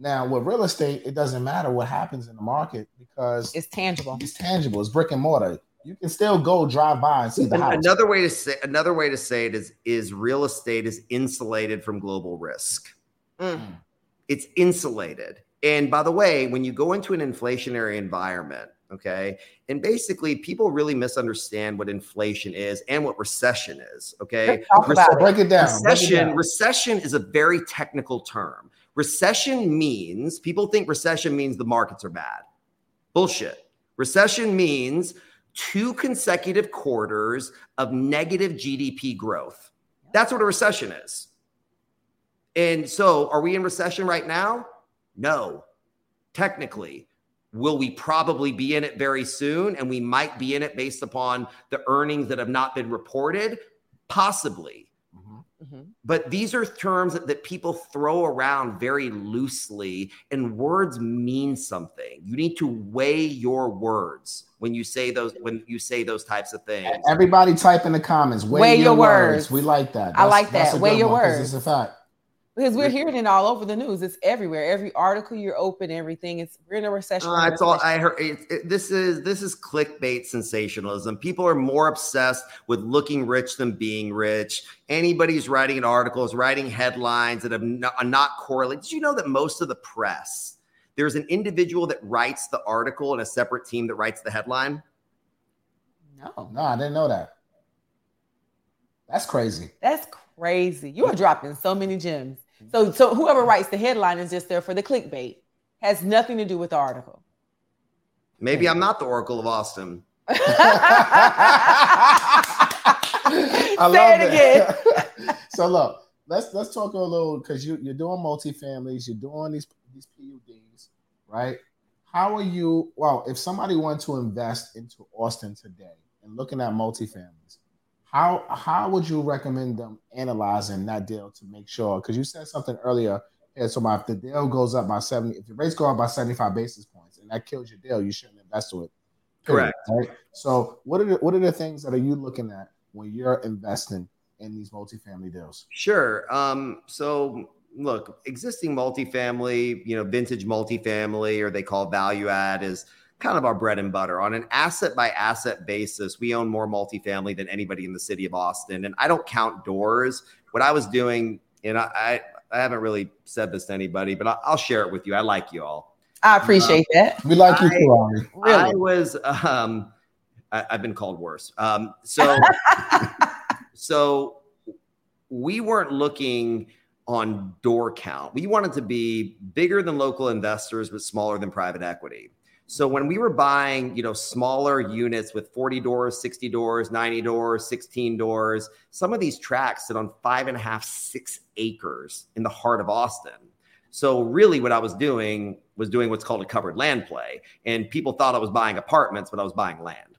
Now, with real estate, it doesn't matter what happens in the market because it's tangible. it's tangible. It's brick and mortar. You can still go drive by and see the An- house. Another way to say another way to say it is is real estate is insulated from global risk. Mm. It's insulated. And by the way, when you go into an inflationary environment, okay, and basically people really misunderstand what inflation is and what recession is. Okay, talk Rece- about it. Break it down. break it recession down. recession is a very technical term recession means people think recession means the markets are bad bullshit recession means two consecutive quarters of negative gdp growth that's what a recession is and so are we in recession right now no technically will we probably be in it very soon and we might be in it based upon the earnings that have not been reported possibly Mhm. Mhm. but these are terms that, that people throw around very loosely and words mean something you need to weigh your words when you say those when you say those types of things Everybody type in the comments. Weigh, Weigh your, your words. words. We like that. I like that. Weigh your one, 'cause words. It's a fact. Because we're hearing it all over the news. It's everywhere. Every article you're open, everything. It's we're in a recession. Uh, it's all I heard. It, it- this is this is clickbait sensationalism. People are more obsessed with looking rich than being rich. Anybody's writing an article is writing headlines that have not, are not correlated. Did you know that most of the press there's an individual that writes the article and a separate team that writes the headline? no, No, I didn't know that. That's crazy. that's crazy. You are dropping so many gems. So, so whoever writes the headline is just there for the clickbait. Has nothing to do with the article. Maybe I'm not the Oracle of Austin. I Say it again. so look, let's let's talk a little because you you're doing multifamilies, you're doing these these PUDs, right? How are you? Well, if somebody wanted to invest into Austin today and looking at multifamilies, how how would you recommend them analyzing that deal to make sure? Because you said something earlier. And so, my, if the deal goes up by seventy, if the rates go up by seventy-five basis points, and that kills your deal, you shouldn't invest with. Correct. Right. So, what are the, what are the things that are you looking at when you're investing in these multifamily deals? Sure. Um, so look, existing multifamily, you know, vintage multifamily, or they call value add, is kind of our bread and butter. On an asset by asset basis, we own more multifamily than anybody in the city of Austin. And I don't count doors. What I was doing, and I, I, I haven't really said this to anybody, but I'll, I'll share it with you. I like you all. I appreciate um, that. We like you too, Ari. Really? I was, um, I, have been called worse. Um, so, so we weren't looking on door count. We wanted to be bigger than local investors, but smaller than private equity. So when we were buying, you know, smaller units with 40 doors, 60 doors, 90 doors, 16 doors, some of these tracks sit on five and a half, six acres in the heart of Austin. So really what I was doing was doing what's called a covered land play. And people thought I was buying apartments, but I was buying land.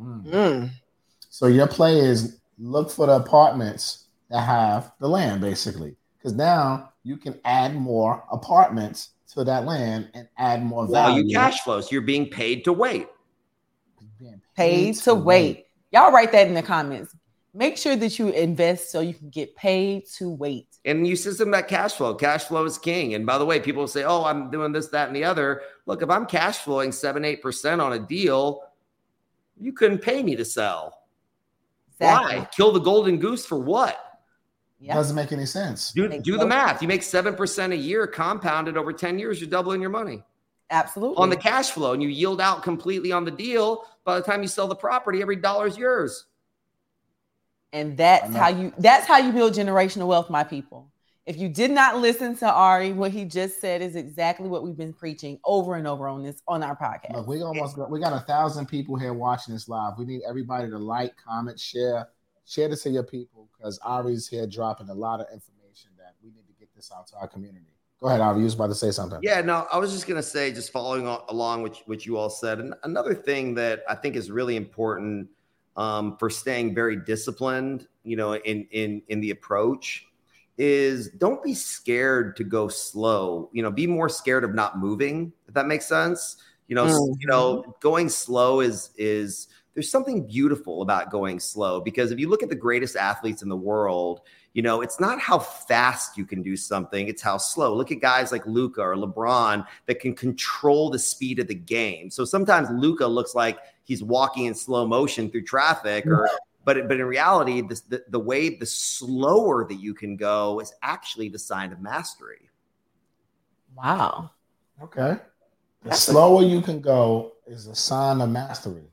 Mm. Mm. So your play is look for the apartments that have the land, basically. Because now you can add more apartments to that land and add more value. Well, you cash flows. You're being paid to wait. Paid, paid to, to wait. wait. Y'all write that in the comments. Make sure that you invest so you can get paid to wait. And you system that cash flow. Cash flow is king. And by the way, people say, "Oh, I'm doing this, that, and the other." Look, if I'm cash flowing seven, eight percent on a deal, you couldn't pay me to sell. Exactly. Why? Kill the golden goose for what? Yep. Doesn't make any sense. Do, do the math. You make 7% a year compounded over 10 years, you're doubling your money. Absolutely. On the cash flow, and you yield out completely on the deal. By the time you sell the property, every dollar is yours. And that's how you that's how you build generational wealth, my people. If you did not listen to Ari, what he just said is exactly what we've been preaching over and over on this on our podcast. Look, we almost got, we got a thousand people here watching this live. We need everybody to like, comment, share, share this to your people because Ari's here dropping a lot of information that we need to get this out to our community. Go ahead, Ari. You was about to say something. Yeah, no, I was just going to say, just following along with what you all said, and another thing that I think is really important um, for staying very disciplined, you know, in in in the approach is don't be scared to go slow. You know, be more scared of not moving. If that makes sense. You know, mm-hmm. you know, going slow is is there's something beautiful about going slow because if you look at the greatest athletes in the world, you know, it's not how fast you can do something, it's how slow. Look at guys like Luka or LeBron that can control the speed of the game. So sometimes Luka looks like he's walking in slow motion through traffic or but but in reality the, the, the way the slower that you can go is actually the sign of mastery. Wow. Okay. The slower you can go is a sign of mastery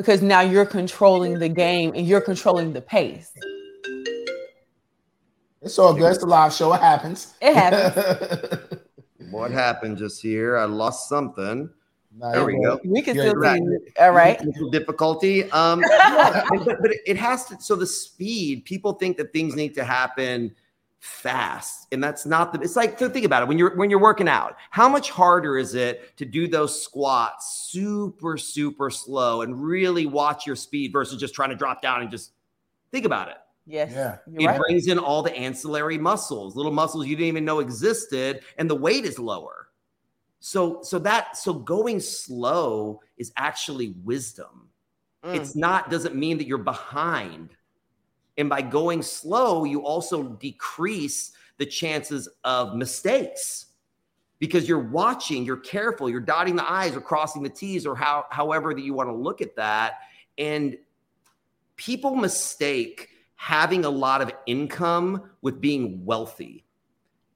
because now you're controlling the game and you're controlling the pace. It's all good. It's a live show. It happens. It happens. what happened just here? I lost something. there we go. We can still see. All right. Difficulty. Um, yeah, but, but it has to. So the speed. People think that things need to happen fast. And that's not the it's like think about it. When you're when you're working out how much harder is it to do those squats super super slow and really watch your speed versus just trying to drop down and just think about it. Yes yeah. it right. brings in all the ancillary muscles little muscles you didn't even know existed and the weight is lower. So so that so going slow is actually wisdom. Mm. it's not doesn't mean that you're behind and by going slow, you also decrease the chances of mistakes because you're watching, you're careful, you're dotting the I's or crossing the T's or how, however that you want to look at that. And people mistake having a lot of income with being wealthy.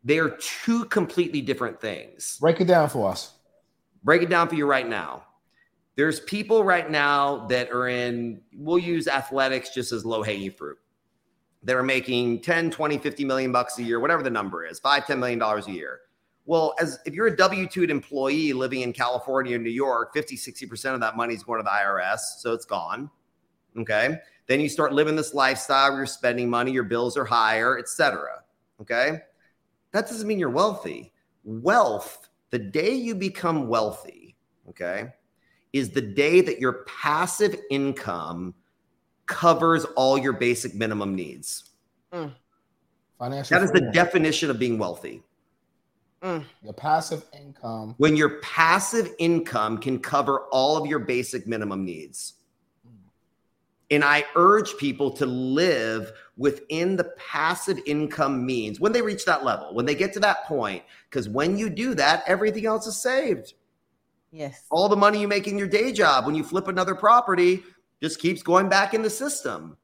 They are two completely different things. Break it down for us. Break it down for you right now. There's people right now that are in, we'll use athletics just as low hanging fruit that are making 10, 20, 50 million bucks a year, whatever the number is, five, 10 million dollars a year. Well, as if you're a W-2 employee living in California or New York, 50, 60% of that money is going to the IRS. So it's gone. Okay. Then you start living this lifestyle, you're spending money, your bills are higher, etc. Okay. That doesn't mean you're wealthy. Wealth, the day you become wealthy, okay, is the day that your passive income covers all your basic minimum needs. Mm. Financial. That is the definition of being wealthy. Mm. Your passive income. When your passive income can cover all of your basic minimum needs. And I urge people to live within the passive income means when they reach that level, when they get to that point. Because when you do that, everything else is saved. Yes. All the money you make in your day job when you flip another property just keeps going back in the system.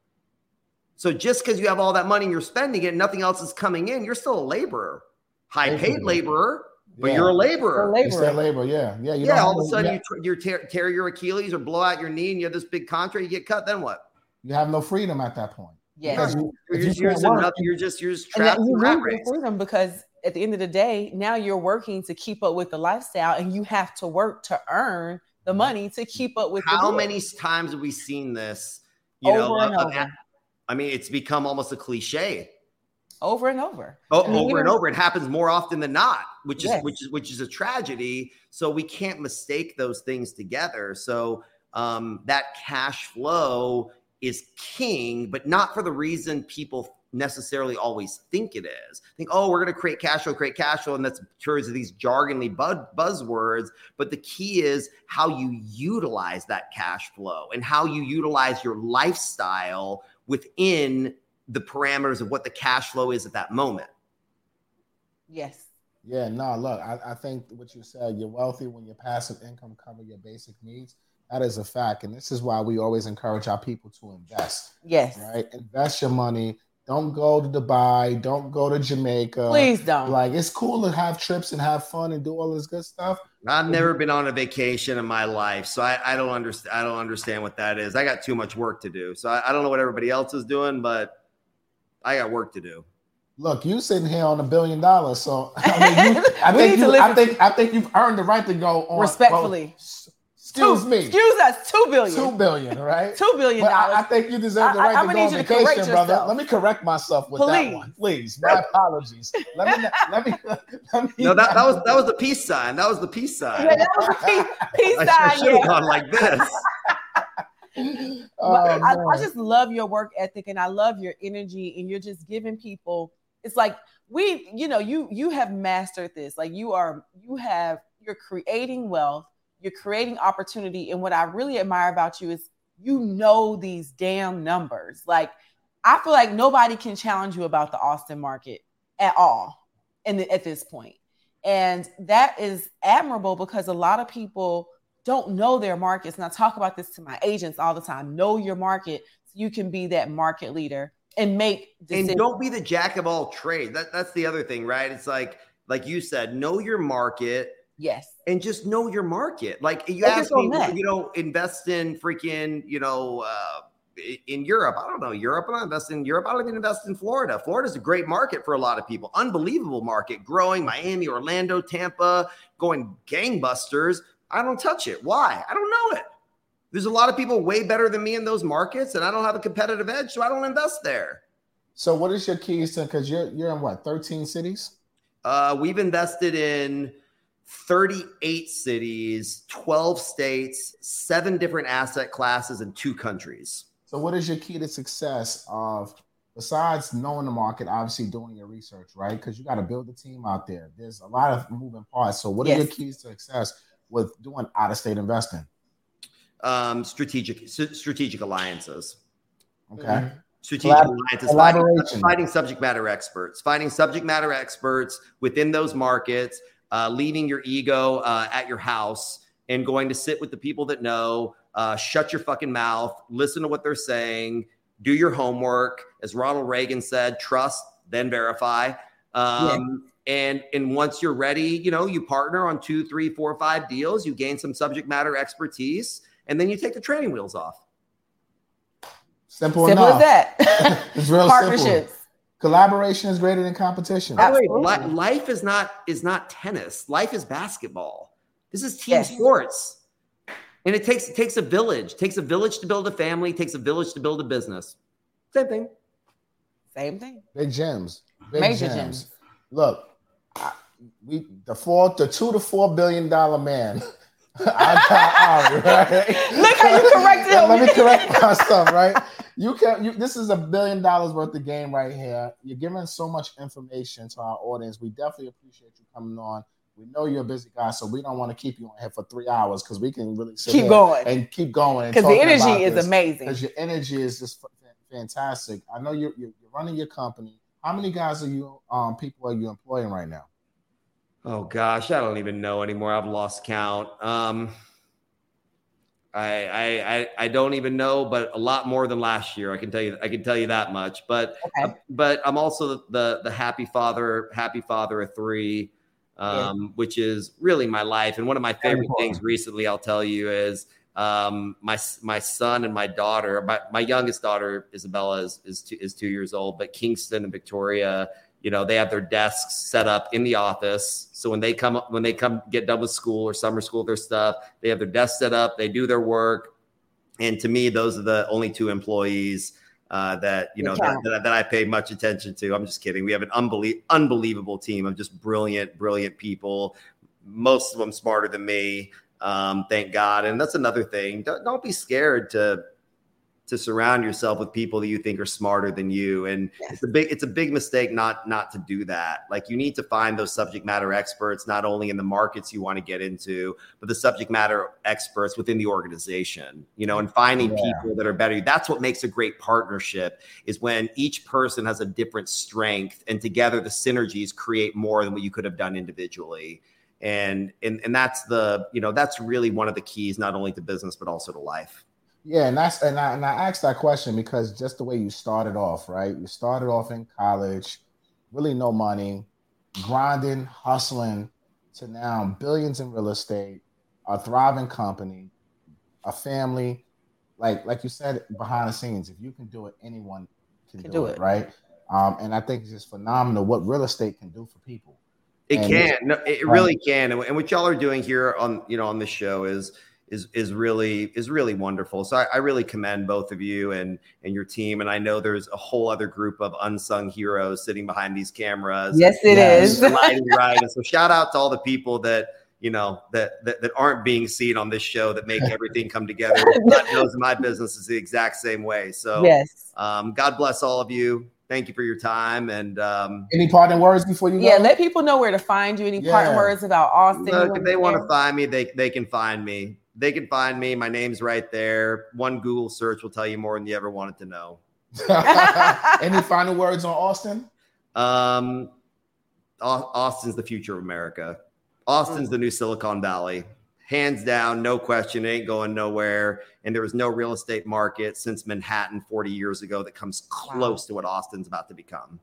So just because you have all that money and you're spending it, and nothing else is coming in, you're still a laborer, high paid laborer, but Yeah. you're a laborer. For You said labor. Yeah. Yeah. You yeah, don't all of a sudden yeah, you, you tear, tear your Achilles or blow out your knee and you have this big contract, you get cut, then what? you have no freedom at that point. Yes. Because you- You're, you just, you're, can't just work, you're just you're just trapped in you lose your freedom because at the end of the day, now you're working to keep up with the lifestyle, and you have to work to earn the money to keep up with. How many times have we seen this? You know, Over and of- of- over. I mean, it's become almost a cliche. over and over? Oh, I mean, over and over. It happens more often than not, which is Yes. which is which is a tragedy. So we can't mistake those things together. So um, that cash flow is king, but not for the reason people necessarily always think it is. Think, oh, we're going to create cash flow, create cash flow, and that's turns to these jargonly bud- buzzwords. But the key is how you utilize that cash flow and how you utilize your lifestyle within the parameters of what the cash flow is at that moment. Yes. Yeah, no, look, I, I think what you said, you're wealthy when your passive income cover your basic needs. That is a fact. And this is why we always encourage our people to invest, Yes. right? Invest your money. Don't go to Dubai. Don't go to Jamaica. Please don't. Like, it's cool to have trips and have fun and do all this good stuff. I've never been on a vacation in my life, so I, I don't understand. I don't understand what that is. I got too much work to do, so I, I don't know what everybody else is doing, but I got work to do. Look, you sitting here on a billion dollars, so I, mean, you, I think you, I think I think you've earned the right to go on Respectfully. well, s- excuse Two- me, Excuse us. Two billion. two billion, right? Two billion dollars. I, I think you deserve the right I'ma to go need on you to vacation, correct brother. yourself. Let me correct myself with that Please. one, please. My apologies. Let me let me let me. No, that, that was that was the peace sign. That was the peace sign. Yeah, that was a peace, peace I, I should have Yeah. gone like this. Oh, I, I just love your work ethic and I love your energy and you're just giving people it's like we you know you you have mastered this like you are you have you're creating wealth you're creating opportunity and what I really admire about you is you know these damn numbers like I feel like nobody can challenge you about the Austin market at all and at this point and that is admirable because a lot of people don't know their markets. And I talk about this to my agents all the time. Know your market so you can be that market leader and make decisions. and don't be the jack of all trades. That that's the other thing, right? It's like like you said, know your market yes. and just know your market. Like you Focus asked me, that. you know, invest in freaking, you know, uh, in Europe. I don't know Europe. I don't invest in Europe. I don't even invest in Florida. Florida's a great market for a lot of people. Unbelievable market, growing. Miami, Orlando, Tampa, going gangbusters. I don't touch it. Why? I don't know it. There's a lot of people way better than me in those markets, and I don't have a competitive edge, so I don't invest there. So, what is your keys to? Because you're you're in what 13 cities. Uh, we've invested in 38 cities, 12 states, seven different asset classes, and two countries. So, what is your key to success of besides knowing the market, obviously doing your research, right? Because you got to build a team out there. There's a lot of moving parts. So, what are your keys to success with doing out of state investing? Um, strategic s- strategic alliances. Okay. Mm-hmm. Strategic Collab- alliances, finding, finding subject matter experts, finding subject matter experts within those markets, uh, leaving your ego uh, at your house and going to sit with the people that know. Uh, shut your fucking mouth. Listen to what they're saying. Do your homework. As Ronald Reagan said, trust, then verify. Um, And and once you're ready, you know, you partner on two, three, four, five deals. You gain some subject matter expertise, and then you take the training wheels off. Simple, Simple enough. as that. It's real simple. Partnerships. Collaboration is greater than competition. By the Absolutely. li- life is not is not tennis. Life is basketball. This is team Yes. sports, and it takes it takes a village. It takes a village to build a family. It takes a village to build a business. Same thing. Same thing. Big gems. Big Major gems. gems. Look, I, we the four, the two to four billion dollar man. I got Ari, right? Look how you corrected him. Let me correct myself, right? You can you this is a billion dollars worth of game right here. You're giving so much information to our audience. We definitely appreciate you coming on. We know you're a busy guy, so we don't want to keep you on here for three hours because we can really keep going and keep going. Because the energy is amazing. Because your energy is just fantastic. I know you're, you're, running your company. How many guys are you um people are you employing right now? Oh gosh, I don't even know anymore. I've lost count. Um, I, I I don't even know, but a lot more than last year. I can tell you. I can tell you that much. But okay. uh, but I'm also the the happy father, happy father of three, um, yeah. which is really my life. And one of my favorite things recently, I'll tell you, is um, my my son and my daughter. My, my youngest daughter Isabella is is two, is two years old, but Kingston and Victoria you know they have their desks set up in the office so when they come when they come get done with school or summer school their stuff they have their desk set up they do their work and to me those are the only two employees uh, that you know that, that, that, I pay much attention to. I'm just kidding. We have an unbelie- unbelievable team of just brilliant, brilliant people. Most of them smarter than me. Um, thank God. And that's another thing. Don't, don't be scared to to surround yourself with people that you think are smarter than you. And yes. it's a big it's a big mistake not not to do that. Like you need to find those subject matter experts not only in the markets you want to get into but the subject matter experts within the organization you know and finding yeah. people that are better. That's what makes a great partnership is when each person has a different strength and together the synergies create more than what you could have done individually. And and and that's the you know that's really one of the keys not only to business but also to life yeah, and that's and I and I asked that question because just the way you started off, right? You started off in college, really no money, grinding, hustling, to now billions in real estate, a thriving company, a family. Like like you said behind the scenes, if you can do it, anyone can, can do, do, it, it. right? Um, and I think it's just phenomenal what real estate can do for people. It and can, no, it really can, and what y'all are doing here on you know on this show is is is really is really wonderful. So I, I, really commend both of you and and your team. And I know there's a whole other group of unsung heroes sitting behind these cameras. Yes, it is. right. And so shout out to all the people that you know that, that that aren't being seen on this show that make everything come together. God knows my business is the exact same way. So yes, um, God bless all of you. Thank you for your time. And um, any parting words before you go? Yeah, let people know where to find you. Any yeah. parting words about Austin? Look, if they want to find me, they they can find me they can find me. My name's right there. One Google search will tell you more than you ever wanted to know. Any final words on Austin? Um, Austin's the future of America. Austin's the new Silicon Valley. Hands down, no question, it ain't going nowhere. And there was no real estate market since Manhattan 40 years ago that comes close wow. to what Austin's about to become.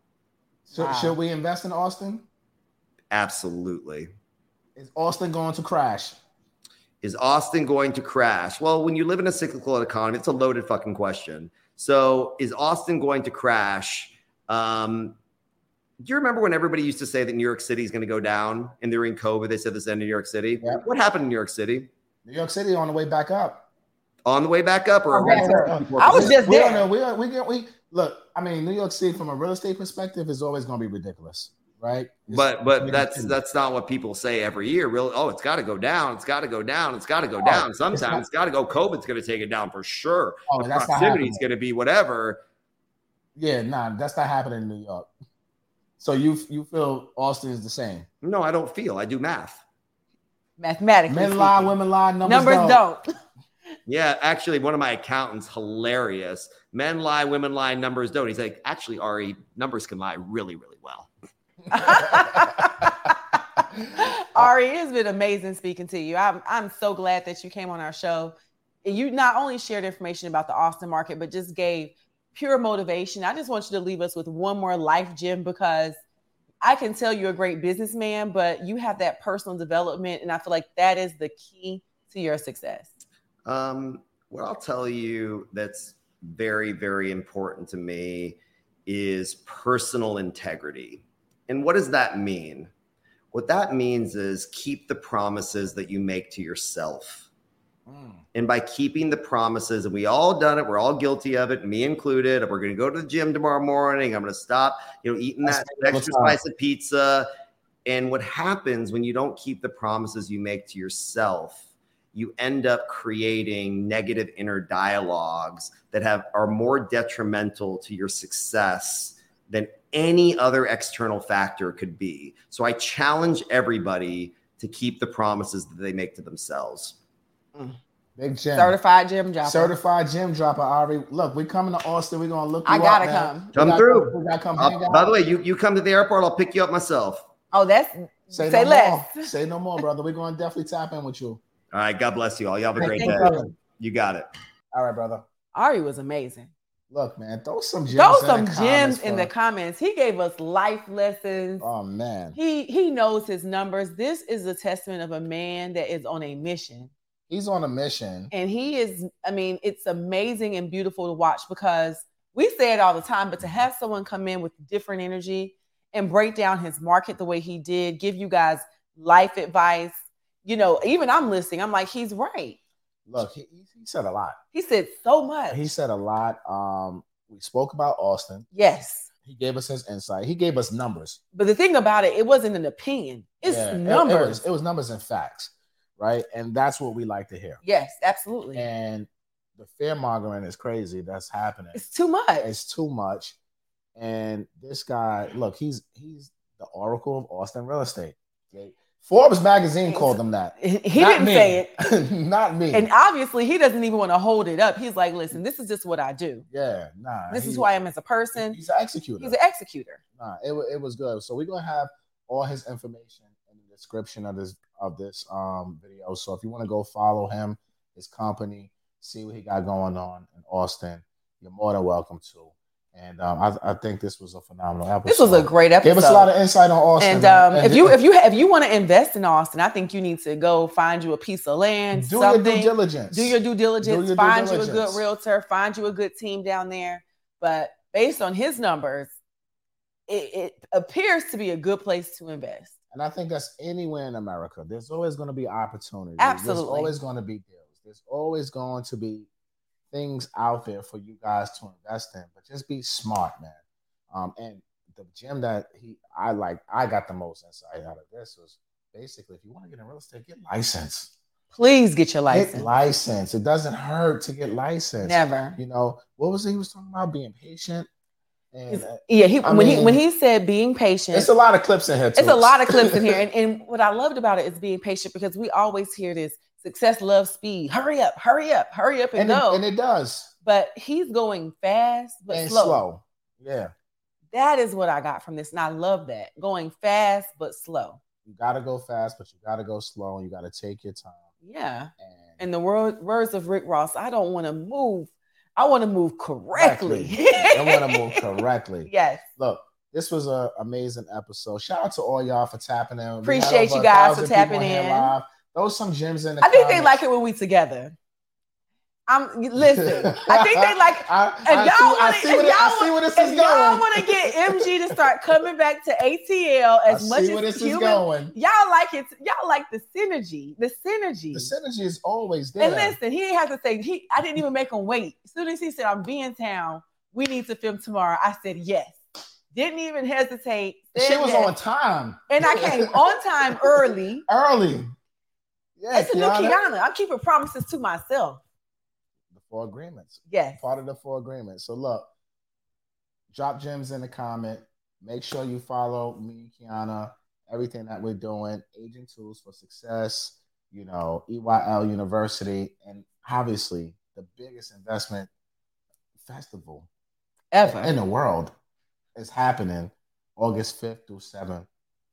So, wow. should we invest in Austin? Absolutely. Is Austin going to crash? Is Austin going to crash? Well, when you live in a cyclical economy, it's a loaded fucking question. So, is Austin going to crash? Um, do you remember when everybody used to say that New York City is going to go down and during COVID, they said this end of New York City? Yeah. What happened in New York City? New York City on the way back up. On the way back up, or oh, I was just we there. Don't know. We, we, we, look. I mean, New York City from a real estate perspective is always going to be ridiculous right? but but that's that's not what people say every year. Really, oh, it's got to go down. It's got to go down. It's got to go oh, down. Sometimes it's, it's got to go. COVID's going to take it down for sure. Oh, the proximity is going to be whatever. Yeah, nah, that's not happening in New York. So you you feel Austin is the same? No, I don't feel. I do math. Mathematically, men lie, women lie, numbers, numbers don't. don't. Yeah, actually, one of my accountants, hilarious. Men lie, women lie, numbers don't. He's like, actually, Ari, numbers can lie really, really well. Ari, it's been amazing speaking to you. I'm I'm so glad that you came on our show. You not only shared information about the Austin market, but just gave pure motivation. I just want you to leave us with one more life gem because I can tell you're a great businessman, but you have that personal development, and I feel like that is the key to your success. Um, what I'll tell you that's very, very important to me is personal integrity. And what does that mean? What that means is keep the promises that you make to yourself. Mm. And by keeping the promises, and we all done it, we're all guilty of it, me included. We're going to go to the gym tomorrow morning. I'm going to stop, you know, eating that extra slice of pizza. And what happens when you don't keep the promises you make to yourself? you end up creating negative inner dialogues that have are more detrimental to your success than any other external factor could be. So I challenge everybody to keep the promises that they make to themselves. Big Jim. Certified gym dropper. Certified gym dropper, Ari. Look, we coming to Austin. We're gonna look you I gotta up, come. We Come gotta through. we gotta come Uh, by the way, you, you come to the airport, I'll pick you up myself. Oh, that's say, say no less. more. Say no more, brother. We're gonna definitely tap in with you. All right, God bless you all. Y'all have a great you, day. brother. You got it. All right, brother. Ari was amazing. Look, man, throw some gems. Throw in some the gems comments, in the comments. He gave us life lessons. Oh man, He he knows his numbers. This is a testament of a man that is on a mission. he's on a mission. And he is, I mean, it's amazing and beautiful to watch because we say it all the time, but to have someone come in with different energy and break down his market the way he did, give you guys life advice. You know, even I'm listening. I'm like, he's right. Look, he, he said a lot. He said so much. He said a lot. Um, we spoke about Austin. yes. He gave us his insight. He gave us numbers. But the thing about it, it wasn't an opinion. It's Yeah, it- It, numbers. was, it was numbers and facts, right? And that's what we like to hear. yes, absolutely. And the fear mongering is crazy. That's happening. it's too much. It's too much. And this guy, look, he's he's the oracle of Austin real estate. Forbes magazine called him that. he he didn't me. say it. Not me. And obviously, he doesn't even want to hold it up. He's like, listen, this is just what I do. yeah, nah. This is who I am as a person. He's an executor. He's an executor. Nah, it, it was good. So we're gonna have all his information in the description of this of this um video. So if you want to go follow him, his company, see what he got going on in Austin, you're more than welcome to. And um, I, I think this was a phenomenal episode. This was a great episode. Gave us a lot of insight on Austin. and um, if you if you if you want to invest in Austin, I think you need to go find you a piece of land, do your due diligence, do your due diligence. Do your due find you a good realtor. Find you a good team down there. But based on his numbers, it, it appears to be a good place to invest. And I think that's anywhere in America. There's always going to be opportunity. Absolutely. There's always going to be deals. There's always going to be things out there for you guys to invest in. But just be smart, man. Um, and the gym that he, I like, I got the most insight out of this was basically if you want to get in real estate, get licensed. Please get your Get license. It doesn't hurt to get licensed. Never. You know what was it he was talking about? Being patient. And uh, Yeah, he I when he when he said being patient, it's a lot of clips in here. Too. it's a lot of clips in here. And, and what I loved about it is being patient because we always hear this success loves speed. Hurry up, hurry up, hurry up and, and, it, and it does. but he's going fast but and slow. slow. Yeah. That is what I got from this. And I love that. Going fast but slow. You gotta go fast, but you gotta go slow, and you gotta take your time. Yeah. And In the word, words of Rick Ross, I don't want to move. I want to move correctly. I want to move correctly. yes. Look, this was an amazing episode. Shout out to all y'all for tapping in. Appreciate you guys for tapping in. Live. Throw some gems in the I think they like it when we together. I'm listen. I think they like I, If I y'all see, want I to, I see where this is if y'all want to get MG to start coming back to ATL I as much see where as this human, is going. y'all like it. Y'all like the synergy, the synergy. The synergy is always there. and listen, he didn't to say he. I didn't even make him wait. As soon as he said, "I'm being in town. We need to film tomorrow," I said yes. Didn't even hesitate. Shit was yes. on time. and I came on time early. early. Yeah, it's a new Kiana. Kiana. I'm keeping promises to myself. The four agreements. Yes. part of the four agreements. So look, drop gems in the comment. Make sure you follow me, Kiana, everything that we're doing, Agent Tools for Success, you know, EYL University, and obviously the biggest investment festival Ever. in the world is happening August 5th through 7th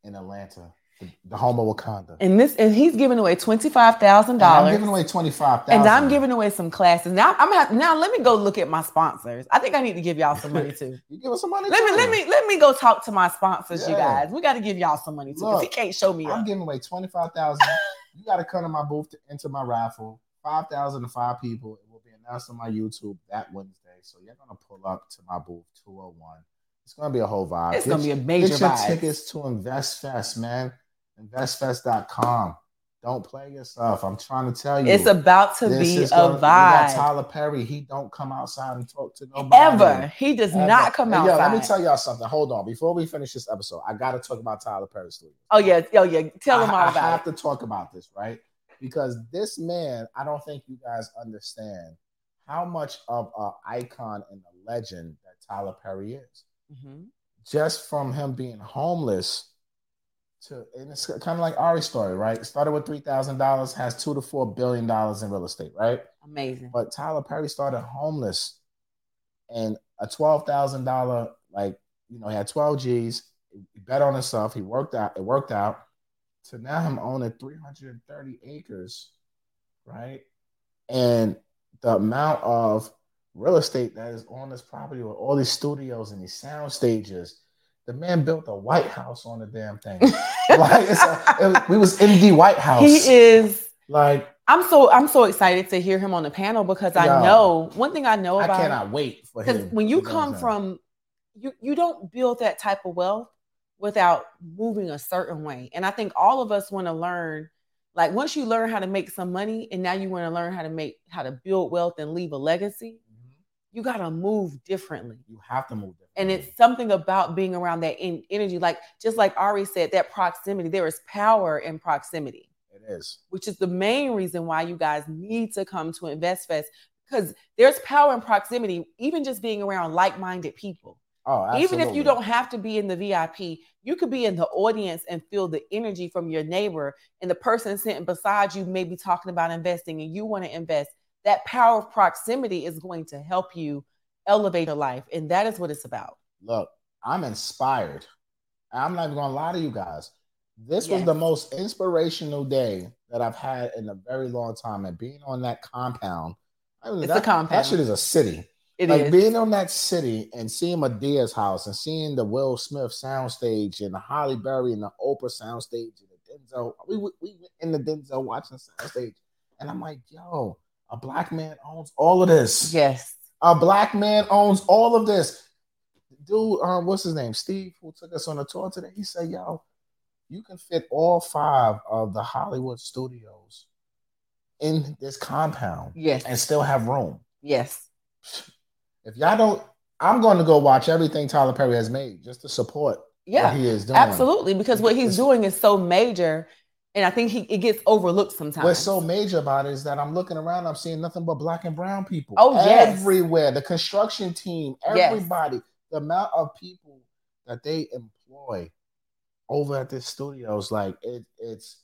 in Atlanta, the, home of Wakanda. and this, and he's giving away twenty five thousand And I'm dollars. giving away 25000 And I'm giving away some classes. Now I'm gonna have, now let me go look at my sponsors. I think I need to give y'all some money too. You give us some money let me too. let me let me go talk to my sponsors, you guys. We got to give y'all some money too. Because he can't show me I'm up. giving away twenty five thousand. you got to come to my booth to enter my raffle. Five thousand to five people. It will be announced on my YouTube that Wednesday. So you're gonna pull up to my booth two hundred one. It's gonna be a whole vibe. It's Get gonna be a major Get your vibe. tickets to InvestFest, man. InvestFest.com. Don't play yourself. I'm trying to tell you. It's about to be a gonna- we got vibe. Tyler Perry. He don't come outside and talk to nobody. Ever. He does Ever. not come outside. Yo, let me tell y'all something. Hold on. Before we finish this episode, I got to talk about Tyler Perry Studios. oh yeah, oh yeah. Tell him I, all I about have it. to talk about this, right? because this man, I don't think you guys understand how much of an icon and a legend that Tyler Perry is. Mm-hmm. Just from him being homeless to, and it's kind of like Ari's story, right? Started with three thousand dollars, has two to four billion dollars in real estate, right? Amazing. But Tyler Perry started homeless, and a twelve thousand dollar, like you know, he had twelve G's. He bet on himself. He worked out. It worked out. To now him owning three hundred and thirty acres, right? And the amount of real estate that is on this property with all these studios and these sound stages. The man built a White House on the damn thing. like a, it, we was in the White House. He is like I'm so I'm so excited to hear him on the panel because I know one thing I know about I cannot wait for him. Because When you come from you you don't build that type of wealth without moving a certain way. And I think all of us want to learn like once you learn how to make some money and now you want to learn how to make how to build wealth and leave a legacy. You got to move differently. You have to move differently. And it's something about being around that in, energy like just like Ari said that proximity there is power in proximity. It is. Which is the main reason why you guys need to come to InvestFest because there's power in proximity even just being around like-minded people. Oh, absolutely. Even if you don't have to be in the VIP, you could be in the audience and feel the energy from your neighbor and the person sitting beside you may be talking about investing and you want to invest. That power of proximity is going to help you elevate your life. And that is what it's about. Look, I'm inspired. I'm not even going to lie to you guys. This yes. was the most inspirational day that I've had in a very long time. And being on that compound, I mean, it's that, a compound. That shit is a city. It like is. being on that city and seeing Madea's house and seeing the Will Smith soundstage and the Halle Berry and the Oprah soundstage and the Denzel. We we went in the Denzel Washington soundstage, and I'm like, yo, a black man owns all of this. Yes, a black man owns all of this. Dude, um, what's his name? Steve, who took us on a tour today. He said, yo, you can fit all five of the Hollywood studios in this compound. Yes, and still have room. Yes if y'all don't, I'm going to go watch everything Tyler Perry has made just to support yeah, what he is doing. Absolutely, because what he's doing is so major, and I think he it gets overlooked sometimes. What's so major about it is that I'm looking around, I'm seeing nothing but black and brown people. Oh yes, everywhere. The construction team, everybody, yes. the amount of people that they employ over at this studio is like it, it's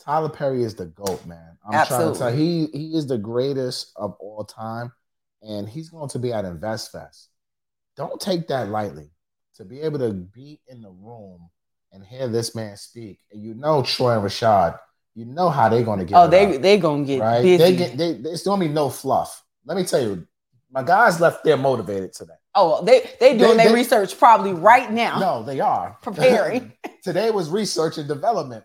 Tyler Perry is the goat, man. I'm Absolutely. trying to tell he he is the greatest of all time and he's going to be at InvestFest. Don't take that lightly. To be able to be in the room and hear this man speak, and you know Troy and Rashad, you know how they're going to get. Oh, they they going to get right. Busy. They get they. It's going to be no fluff. Let me tell you, my guys left there motivated today. Oh, they they doing their research probably right now. No, they are preparing. today was research and development,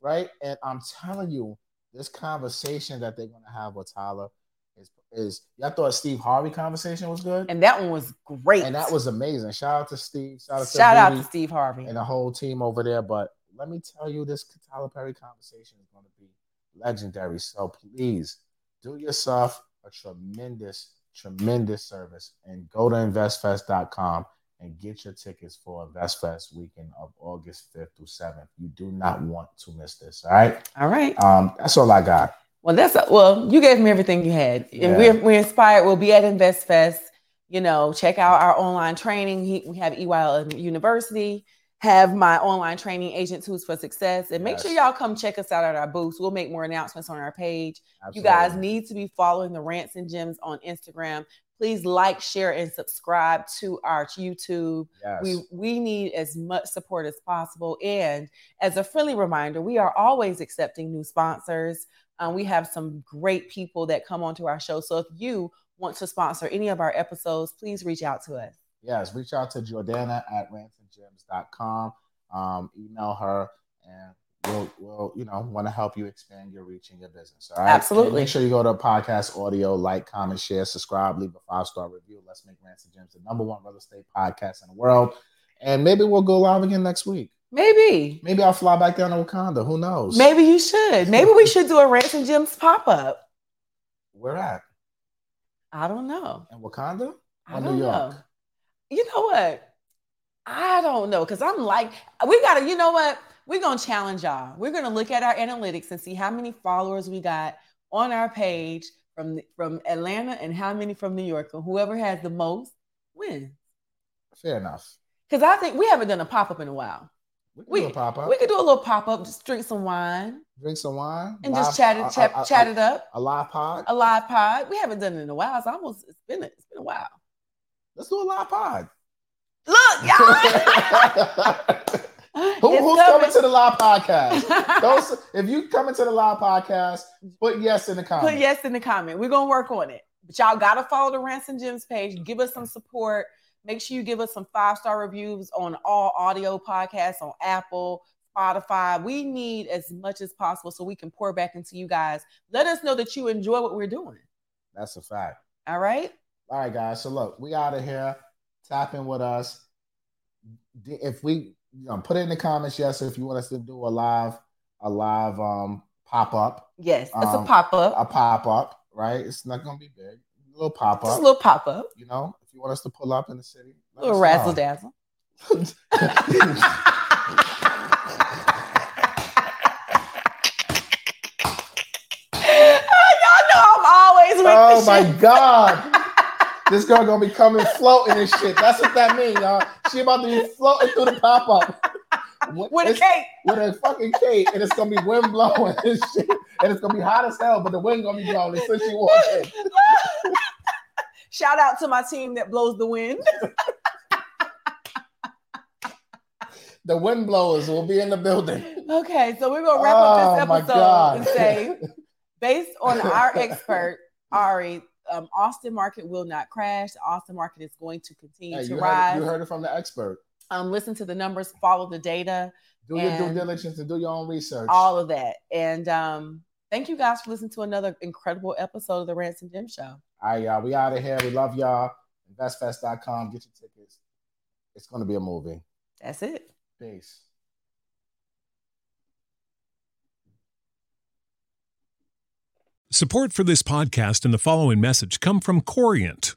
right? And I'm telling you, this conversation that they're going to have with Tyler is y'all thought Steve Harvey conversation was good, and that one was great, and that was amazing. Shout out to Steve. Shout out, shout out to Steve Harvey and the whole team over there. But let me tell you, this Tyler Perry conversation is going to be legendary. So please do yourself a tremendous, tremendous service and go to investfest.com and get your tickets for InvestFest weekend of August 5th through 7th. You do not want to miss this. All right. All right. Um, that's all I got. Well, that's a, well, you gave me everything you had, yeah. and we're we're inspired. We'll be at InvestFest. You know, check out our online training. We have EYL University. Have my online training, Agent Tools for Success, and make yes. sure y'all come check us out at our booths. We'll make more announcements on our page. Absolutely. You guys need to be following the Rants and Gems on Instagram. Please like, share, and subscribe to our YouTube. Yes. We we need as much support as possible. And as a friendly reminder, we are always accepting new sponsors. Um, we have some great people that come onto our show. So if you want to sponsor any of our episodes, please reach out to us. Yes, reach out to Jordana at rantsandgems.com. Um, email her and we'll, we'll you know, want to help you expand your reach in your business. All right. Absolutely. And make sure you go to podcast audio, like, comment, share, subscribe, leave a five star review. Let's make Rants and Gems the number one real estate podcast in the world. And maybe we'll go live again next week. Maybe. Maybe I'll fly back down to Wakanda. Who knows? Maybe you should. Maybe we should do a Rants and Gems pop up. Where at? I don't know. In Wakanda? I don't New York? Know. You know what? I don't know. Cause I'm like, we gotta, you know what? we're gonna challenge y'all. We're gonna look at our analytics and see how many followers we got on our page from from Atlanta and how many from New York. And whoever has the most wins. Fair enough. Because I think we haven't done a pop up in a while. We can We do a pop up. We could do a little pop up, just drink some wine Drink some wine and live- just chat it, chat, chat it up. A live pod. A live pod. We haven't done it in a while. It's almost it's been it's been a while. Let's do a live pod. Look, y'all. Who, who's coming to the live podcast? Those, if you coming to the live podcast, put yes in the comment. Put yes in the comment. We're gonna work on it. But y'all gotta follow the Rants and Gems page. Give us some support. Make sure you give us some five star reviews on all audio podcasts on Apple, Spotify. We need as much as possible so we can pour back into you guys. Let us know that you enjoy what we're doing. That's a fact. All right. All right, guys. So look, we out of here. Tap in with us. If we you know, put it in the comments, yes, if you want us to do a live, a live um pop up, Yes, it's Um, a pop up. a pop up, right? It's not gonna be big. A little pop Just up. a little pop up. you know, you want us to pull up in the city, A little razzle dazzle. Y'all know I'm always with Oh my shit. god. This girl gonna be coming floating and shit. That's what that means, y'all. She about to be floating through the pop up with a cake. with a fucking cake, and it's gonna be wind blowing and shit, and it's gonna be hot as hell, but the wind gonna be blowing as soon as she walks in. Shout out to my team that blows the wind. The wind blowers will be in the building. Okay, so we're gonna wrap up Oh, this episode God. and say, based on our expert Ari, um, Austin market will not crash. The Austin market is going to continue Hey, to you, heard, rise. you heard it from the expert. um, listen to the numbers, follow the data, Do your due diligence and do your own research. all of that. And um, thank you guys for listening to another incredible episode of the Rants and Gems Show. All right, y'all. We out of here. We love y'all. Investfest.com. Get your tickets. It's gonna be a movie. That's it. Peace. Support for this podcast and the following message come from Corient.